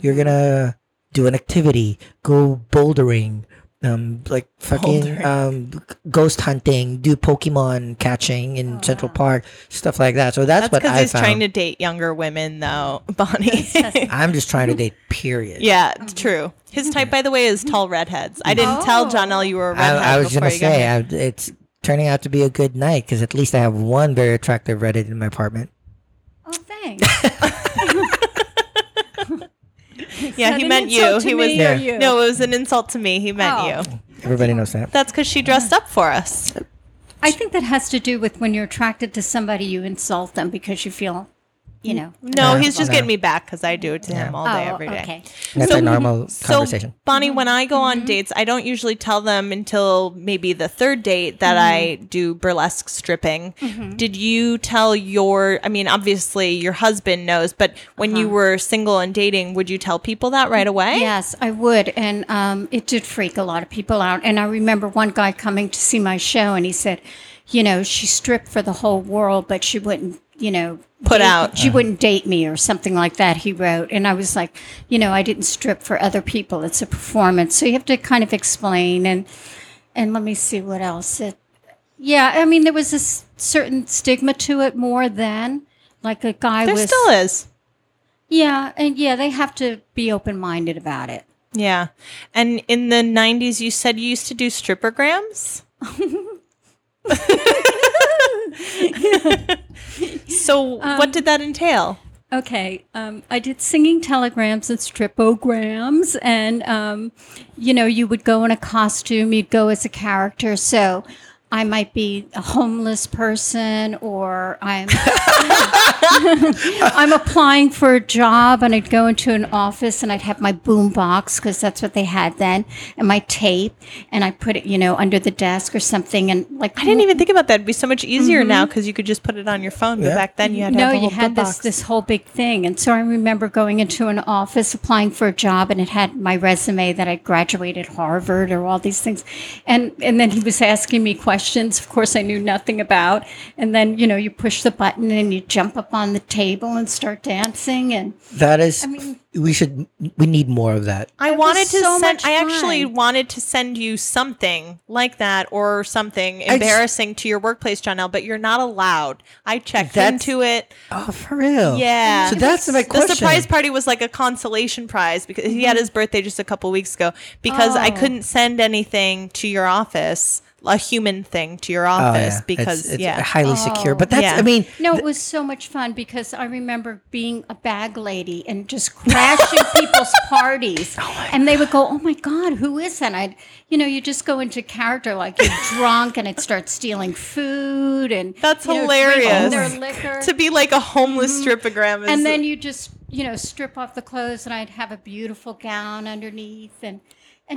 you're gonna do an activity, go bouldering, um, like fucking um, ghost hunting, do Pokemon catching in Central Park, stuff like that. So that's, that's what I he's found. trying to date younger women though bonnie I'm just trying to date. Period. yeah it's true his type by the way is tall redheads i didn't tell janelle you were a redhead I, I was gonna say. I, it's turning out to be a good night because at least I have one very attractive Reddit in my apartment. Oh, thanks. yeah he meant you he was me or Yeah. you? no it was an insult to me he meant Oh. you Everybody knows that. That's because she dressed up for us. I think that has to do with when you're attracted to somebody, you insult them because you feel, you mm. know. No, Yeah. he's just getting me back because I do it to him all day, oh, every day. okay. That's a normal so, conversation. Bonnie, mm-hmm. when I go on mm-hmm. dates, I don't usually tell them until maybe the third date that I mm-hmm. do burlesque stripping. Did you tell your, I mean, obviously your husband knows, but when you uh-huh. were single and dating, would you tell people that right away? Yes, I would. And um, it did freak a lot of people out. And I remember one guy coming to see my show and he said, you know, she stripped for the whole world, but she wouldn't, you know, Put date- out. She wouldn't date me or something like that, he wrote. And I was like, you know, I didn't strip for other people. It's a performance. So you have to kind of explain. And, and let me see what else. It, yeah, I mean, there was a certain stigma to it more than like a guy There was. still is. Yeah, and yeah, they have to be open minded about it. Yeah. And in the 90s, you said you used to do strippergrams? so, what did that entail? Okay, um, I did singing telegrams and stripograms, and um, you know, you would go in a costume, you'd go as a character. So I might be a homeless person, or I'm I'm applying for a job, and I'd go into an office, and I'd have my boom box because that's what they had then, and my tape, and I put it, you know, under the desk or something, and like I didn't even think about that. It'd be so much easier now mm-hmm. because you could just put it on your phone. But back then, you had to no, have you had this boombox. this whole big thing, and so I remember going into an office applying for a job, and it had my resume that I graduated Harvard or all these things, and and then he was asking me questions questions, of course, I knew nothing about. And then, you know, you push the button and you jump up on the table and start dancing. And That is, I mean- we should, we need more of that. I It wanted to so send. I actually wanted to send you something like that or something just- embarrassing to your workplace, Janelle, but you're not allowed. I checked into it. Oh, for real? Yeah. So that's my question. The surprise party was like a consolation prize because he had mm-hmm. his birthday just a couple weeks ago. Because I Oh. couldn't send anything to your office, a human thing to your Oh, office yeah. because it's, it's yeah. highly secure. But that's, Yeah. I mean, no, it was so much fun because I remember being a bag lady and just crashing people's parties. Oh and they would go, Oh my God, who is that? And I'd, you know, you just go into character like you're drunk and I'd start stealing food and That's you know, hilarious. Oh their liquor. to be like a homeless mm-hmm. stripogram is and then you just you know strip off the clothes and i'd have a beautiful gown underneath and, and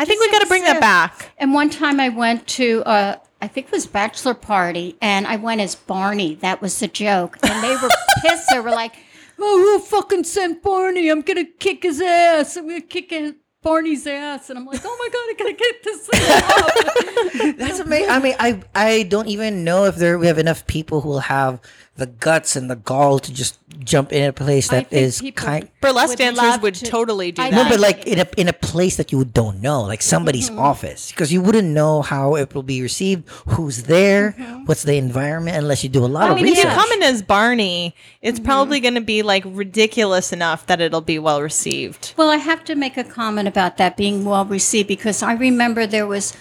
I think just we got to bring that back. and one time i went to uh i think it was bachelor party and i went as barney that was the joke and they were pissed they were like oh who fucking sent barney i'm gonna kick his ass i'm gonna kick his Barney's ass, and I'm like, oh my god, I gotta get this thing off. That's amazing. I mean, I I don't even know if there we have enough people who will have the guts and the gall to just jump in a place that is that think kind. Burlesque would dancers would to- totally do I that. No, but like in a in a place that you don't know, like somebody's Mm-hmm. office, because you wouldn't know how it will be received, who's there, Mm-hmm. what's the environment, unless you do a lot I of mean, if research. you come in as Barney, it's Mm-hmm. probably going to be like ridiculous enough that it'll be well received. Well, I have to make a comment about that being well received because I remember there was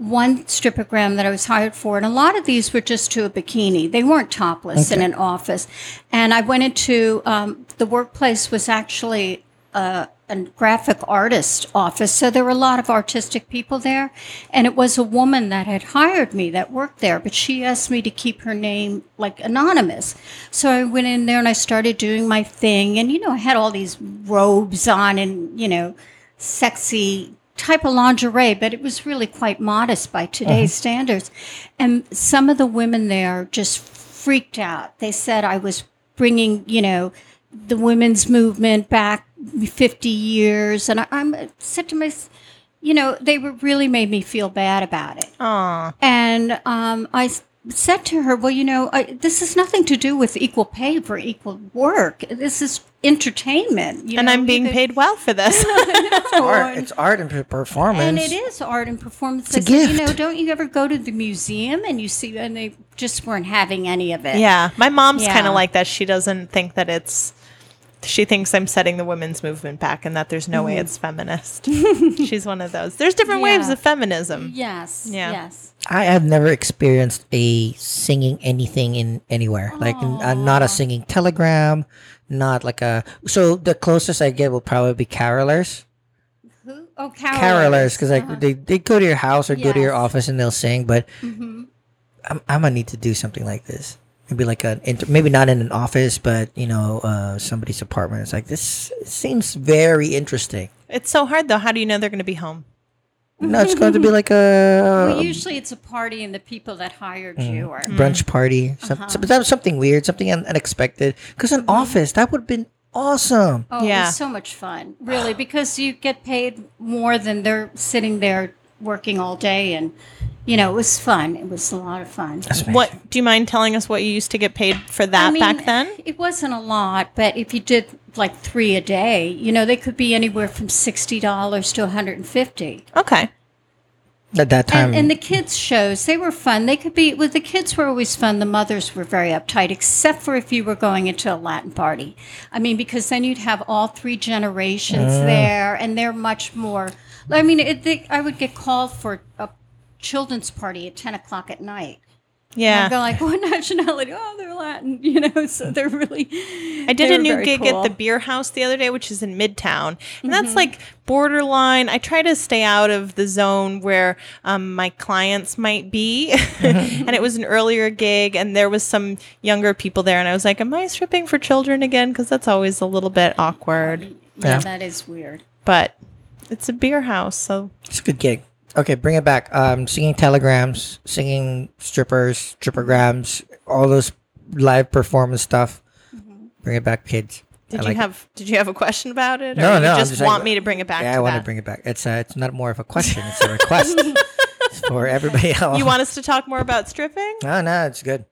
one stripogram that I was hired for, and a lot of these were just to a bikini. They weren't topless in an office. And I went into um, the workplace was actually uh, a graphic artist office, so there were a lot of artistic people there. And it was a woman that had hired me that worked there, but she asked me to keep her name like anonymous. So I went in there and I started doing my thing, and you know, I had all these robes on and you know, sexy type of lingerie, but it was really quite modest by today's standards. And some of the women there just freaked out. They said I was bringing, you know, the women's movement back 50 years. And I, I'm said to myself, you know, they were really made me feel bad about it. Aw. And um, I said to her, well, you know, I, this has nothing to do with equal pay for equal work. This is entertainment. You And know, I'm being either- paid well for this. art, it's art and performance. and it is art and performance. It's a I said, you know, don't you ever go to the museum and you see, and they just weren't having any of it. yeah. My mom's Yeah. kind of like that. She doesn't think that it's. She thinks I'm setting the women's movement back and that there's no way it's feminist. She's one of those. There's different waves of feminism. Yes. Yeah. Yes. I have never experienced a singing anything in anywhere. Like uh, not a singing telegram, not like a. So the closest I get will probably be carolers. Who? Oh, carolers. Carolers, because like they, they go to your house or go to your Mm-hmm. office and they'll sing. But I'm I'm gonna need to do something like this. Maybe like an inter- maybe not in an office, but you know, uh, somebody's apartment. It's like this seems very interesting. It's so hard though. How do you know they're going to be home? No, it's going to be like a Well, usually it's a party and the people that hired you are. brunch party. Some, Uh-huh. some, something weird, something unexpected. Because Mm-hmm. an office that would have been awesome. Oh, it Yeah. was so much fun, really, because you get paid more than they're sitting there working all day, and you know it was fun. It was a lot of fun. That's. What do you mind telling us what you used to get paid for that I mean, back then? It wasn't a lot, but if you did like three a day, you know they could be anywhere from sixty dollars to one hundred and fifty. Okay. At that time, And, and the kids shows they were fun. They could be with the kids were always fun. The mothers were very uptight, except for if you were going into a Latin party. I mean, because then you'd have all three generations Mm. there, and they're much more. I mean, it, they, I would get called for a children's party at ten o'clock at night. Yeah. I'd go like, "What nationality? Oh, they're Latin." You know, so they're really. I did a new gig cool. Mm-hmm. at the beer house the other day, which is in Midtown. And that's like borderline. I try to stay out of the zone where um, my clients might be. Mm-hmm. and it was an earlier gig, and there was some younger people there. And I was like, Am I stripping for children again? Because that's always a little bit awkward. Yeah, Yeah. that is weird. But it's a beer house. So it's a good gig. Okay, bring it back. Um, singing telegrams, singing strippers, strippergrams, all those live performance stuff. Bring it back, kids. did I you like it. have did you have a question about it? Or No, you no, I'm just, just want like- me to bring it back Yeah, I want that? to bring it back. It's uh, it's not more of a question; it's a request. for everybody else. You want us to talk more about stripping? No, no, it's good.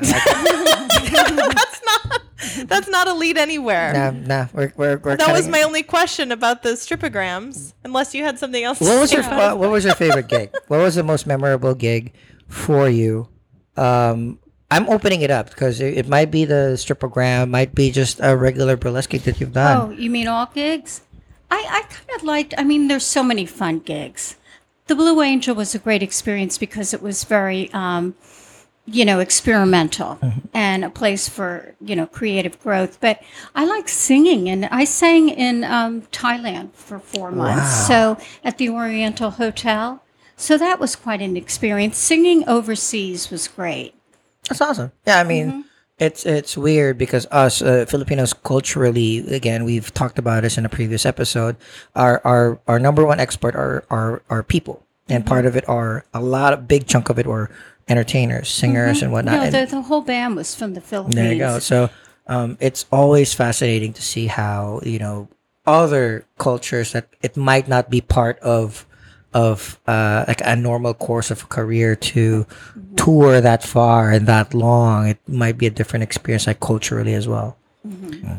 Like it. That's not. That's not a lead anywhere. no, no, we're we're, we're That was cutting- my only question about the stripograms. Unless you had something else. To What was say your what, what was your favorite gig? What was the most memorable gig for you? Um, I'm opening it up because it, it might be the stripogram, might be just a regular burlesque gig that you've done. Oh, you mean all gigs? I, I kind of liked, I mean, there's so many fun gigs. The Blue Angel was a great experience because it was very, um, you know, experimental and a place for, you know, creative growth. But I like singing, and I sang in um, Thailand for four months. So at the Oriental Hotel. So that was quite an experience. Singing overseas was great. That's awesome. Yeah, I mean, Mm-hmm. it's it's weird because us uh, Filipinos culturally, again, we've talked about this in a previous episode. Our our our number one export are are are people, and Mm-hmm. part of it are a lot of big chunk of it were entertainers, singers, and whatnot. No, the, the whole band was from the Philippines. There you go. So um, it's always fascinating to see how you know other cultures that it might not be part of of uh, like a normal course of a career to tour that far and that long. It might be a different experience, like culturally as well.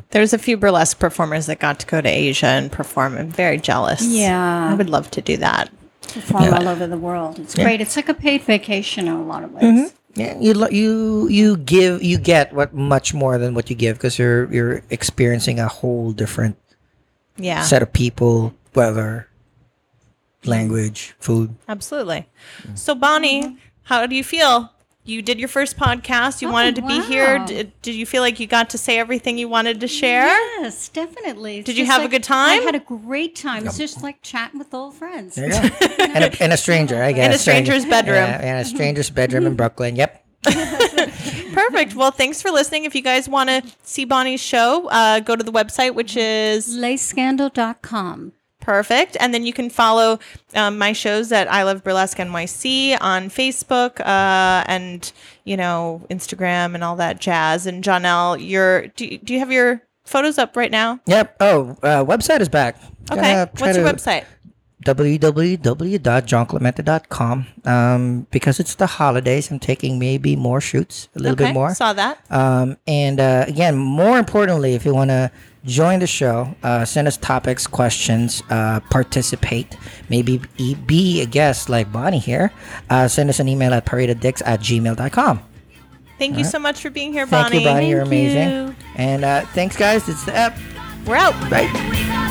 There's a few burlesque performers that got to go to Asia and perform. I'm very jealous. Yeah. I would love to do that. Perform all over the world. It's great. It's like a paid vacation in a lot of ways. Mm-hmm. Yeah, you lo- you you give you get what much more than what you give because you're you're experiencing a whole different Yeah. set of people, weather, language, food. Absolutely. So, Bonnie, how do you feel? You did your first podcast. You Oh, wanted to be here. Did, did you feel like you got to say everything you wanted to share? Yes, definitely. It's Did you just have a good time? I had a great time. It's just like chatting with old friends. There you go. and, a, and a stranger, I guess. In a stranger's bedroom. Yeah, and a stranger's bedroom in Brooklyn. Yep. Perfect. Well, thanks for listening. If you guys want to see Bonnie's show, uh, go to the website, which is LeScandal.com. perfect. And then you can follow um, my shows at I Love Burlesque NYC on Facebook uh, and, you know, Instagram and all that jazz. And Janelle, your do, you- do you have your photos up right now? Yep. Oh, uh, website is back. Okay. What's your to- website? www.johnclemente.com. Um, because it's the holidays, I'm taking maybe more shoots, a little okay. bit more. Saw that. Um, and uh, again, more importantly, if you want to join the show, uh, send us topics, questions, uh, participate, maybe be a guest like Bonnie here, uh, send us an email at paradedicks at gmail.com. Thank you so much for being here, Bonnie. Thank you, Bonnie. You're amazing. you. And uh, thanks, guys. It's the app. We're out. Bye.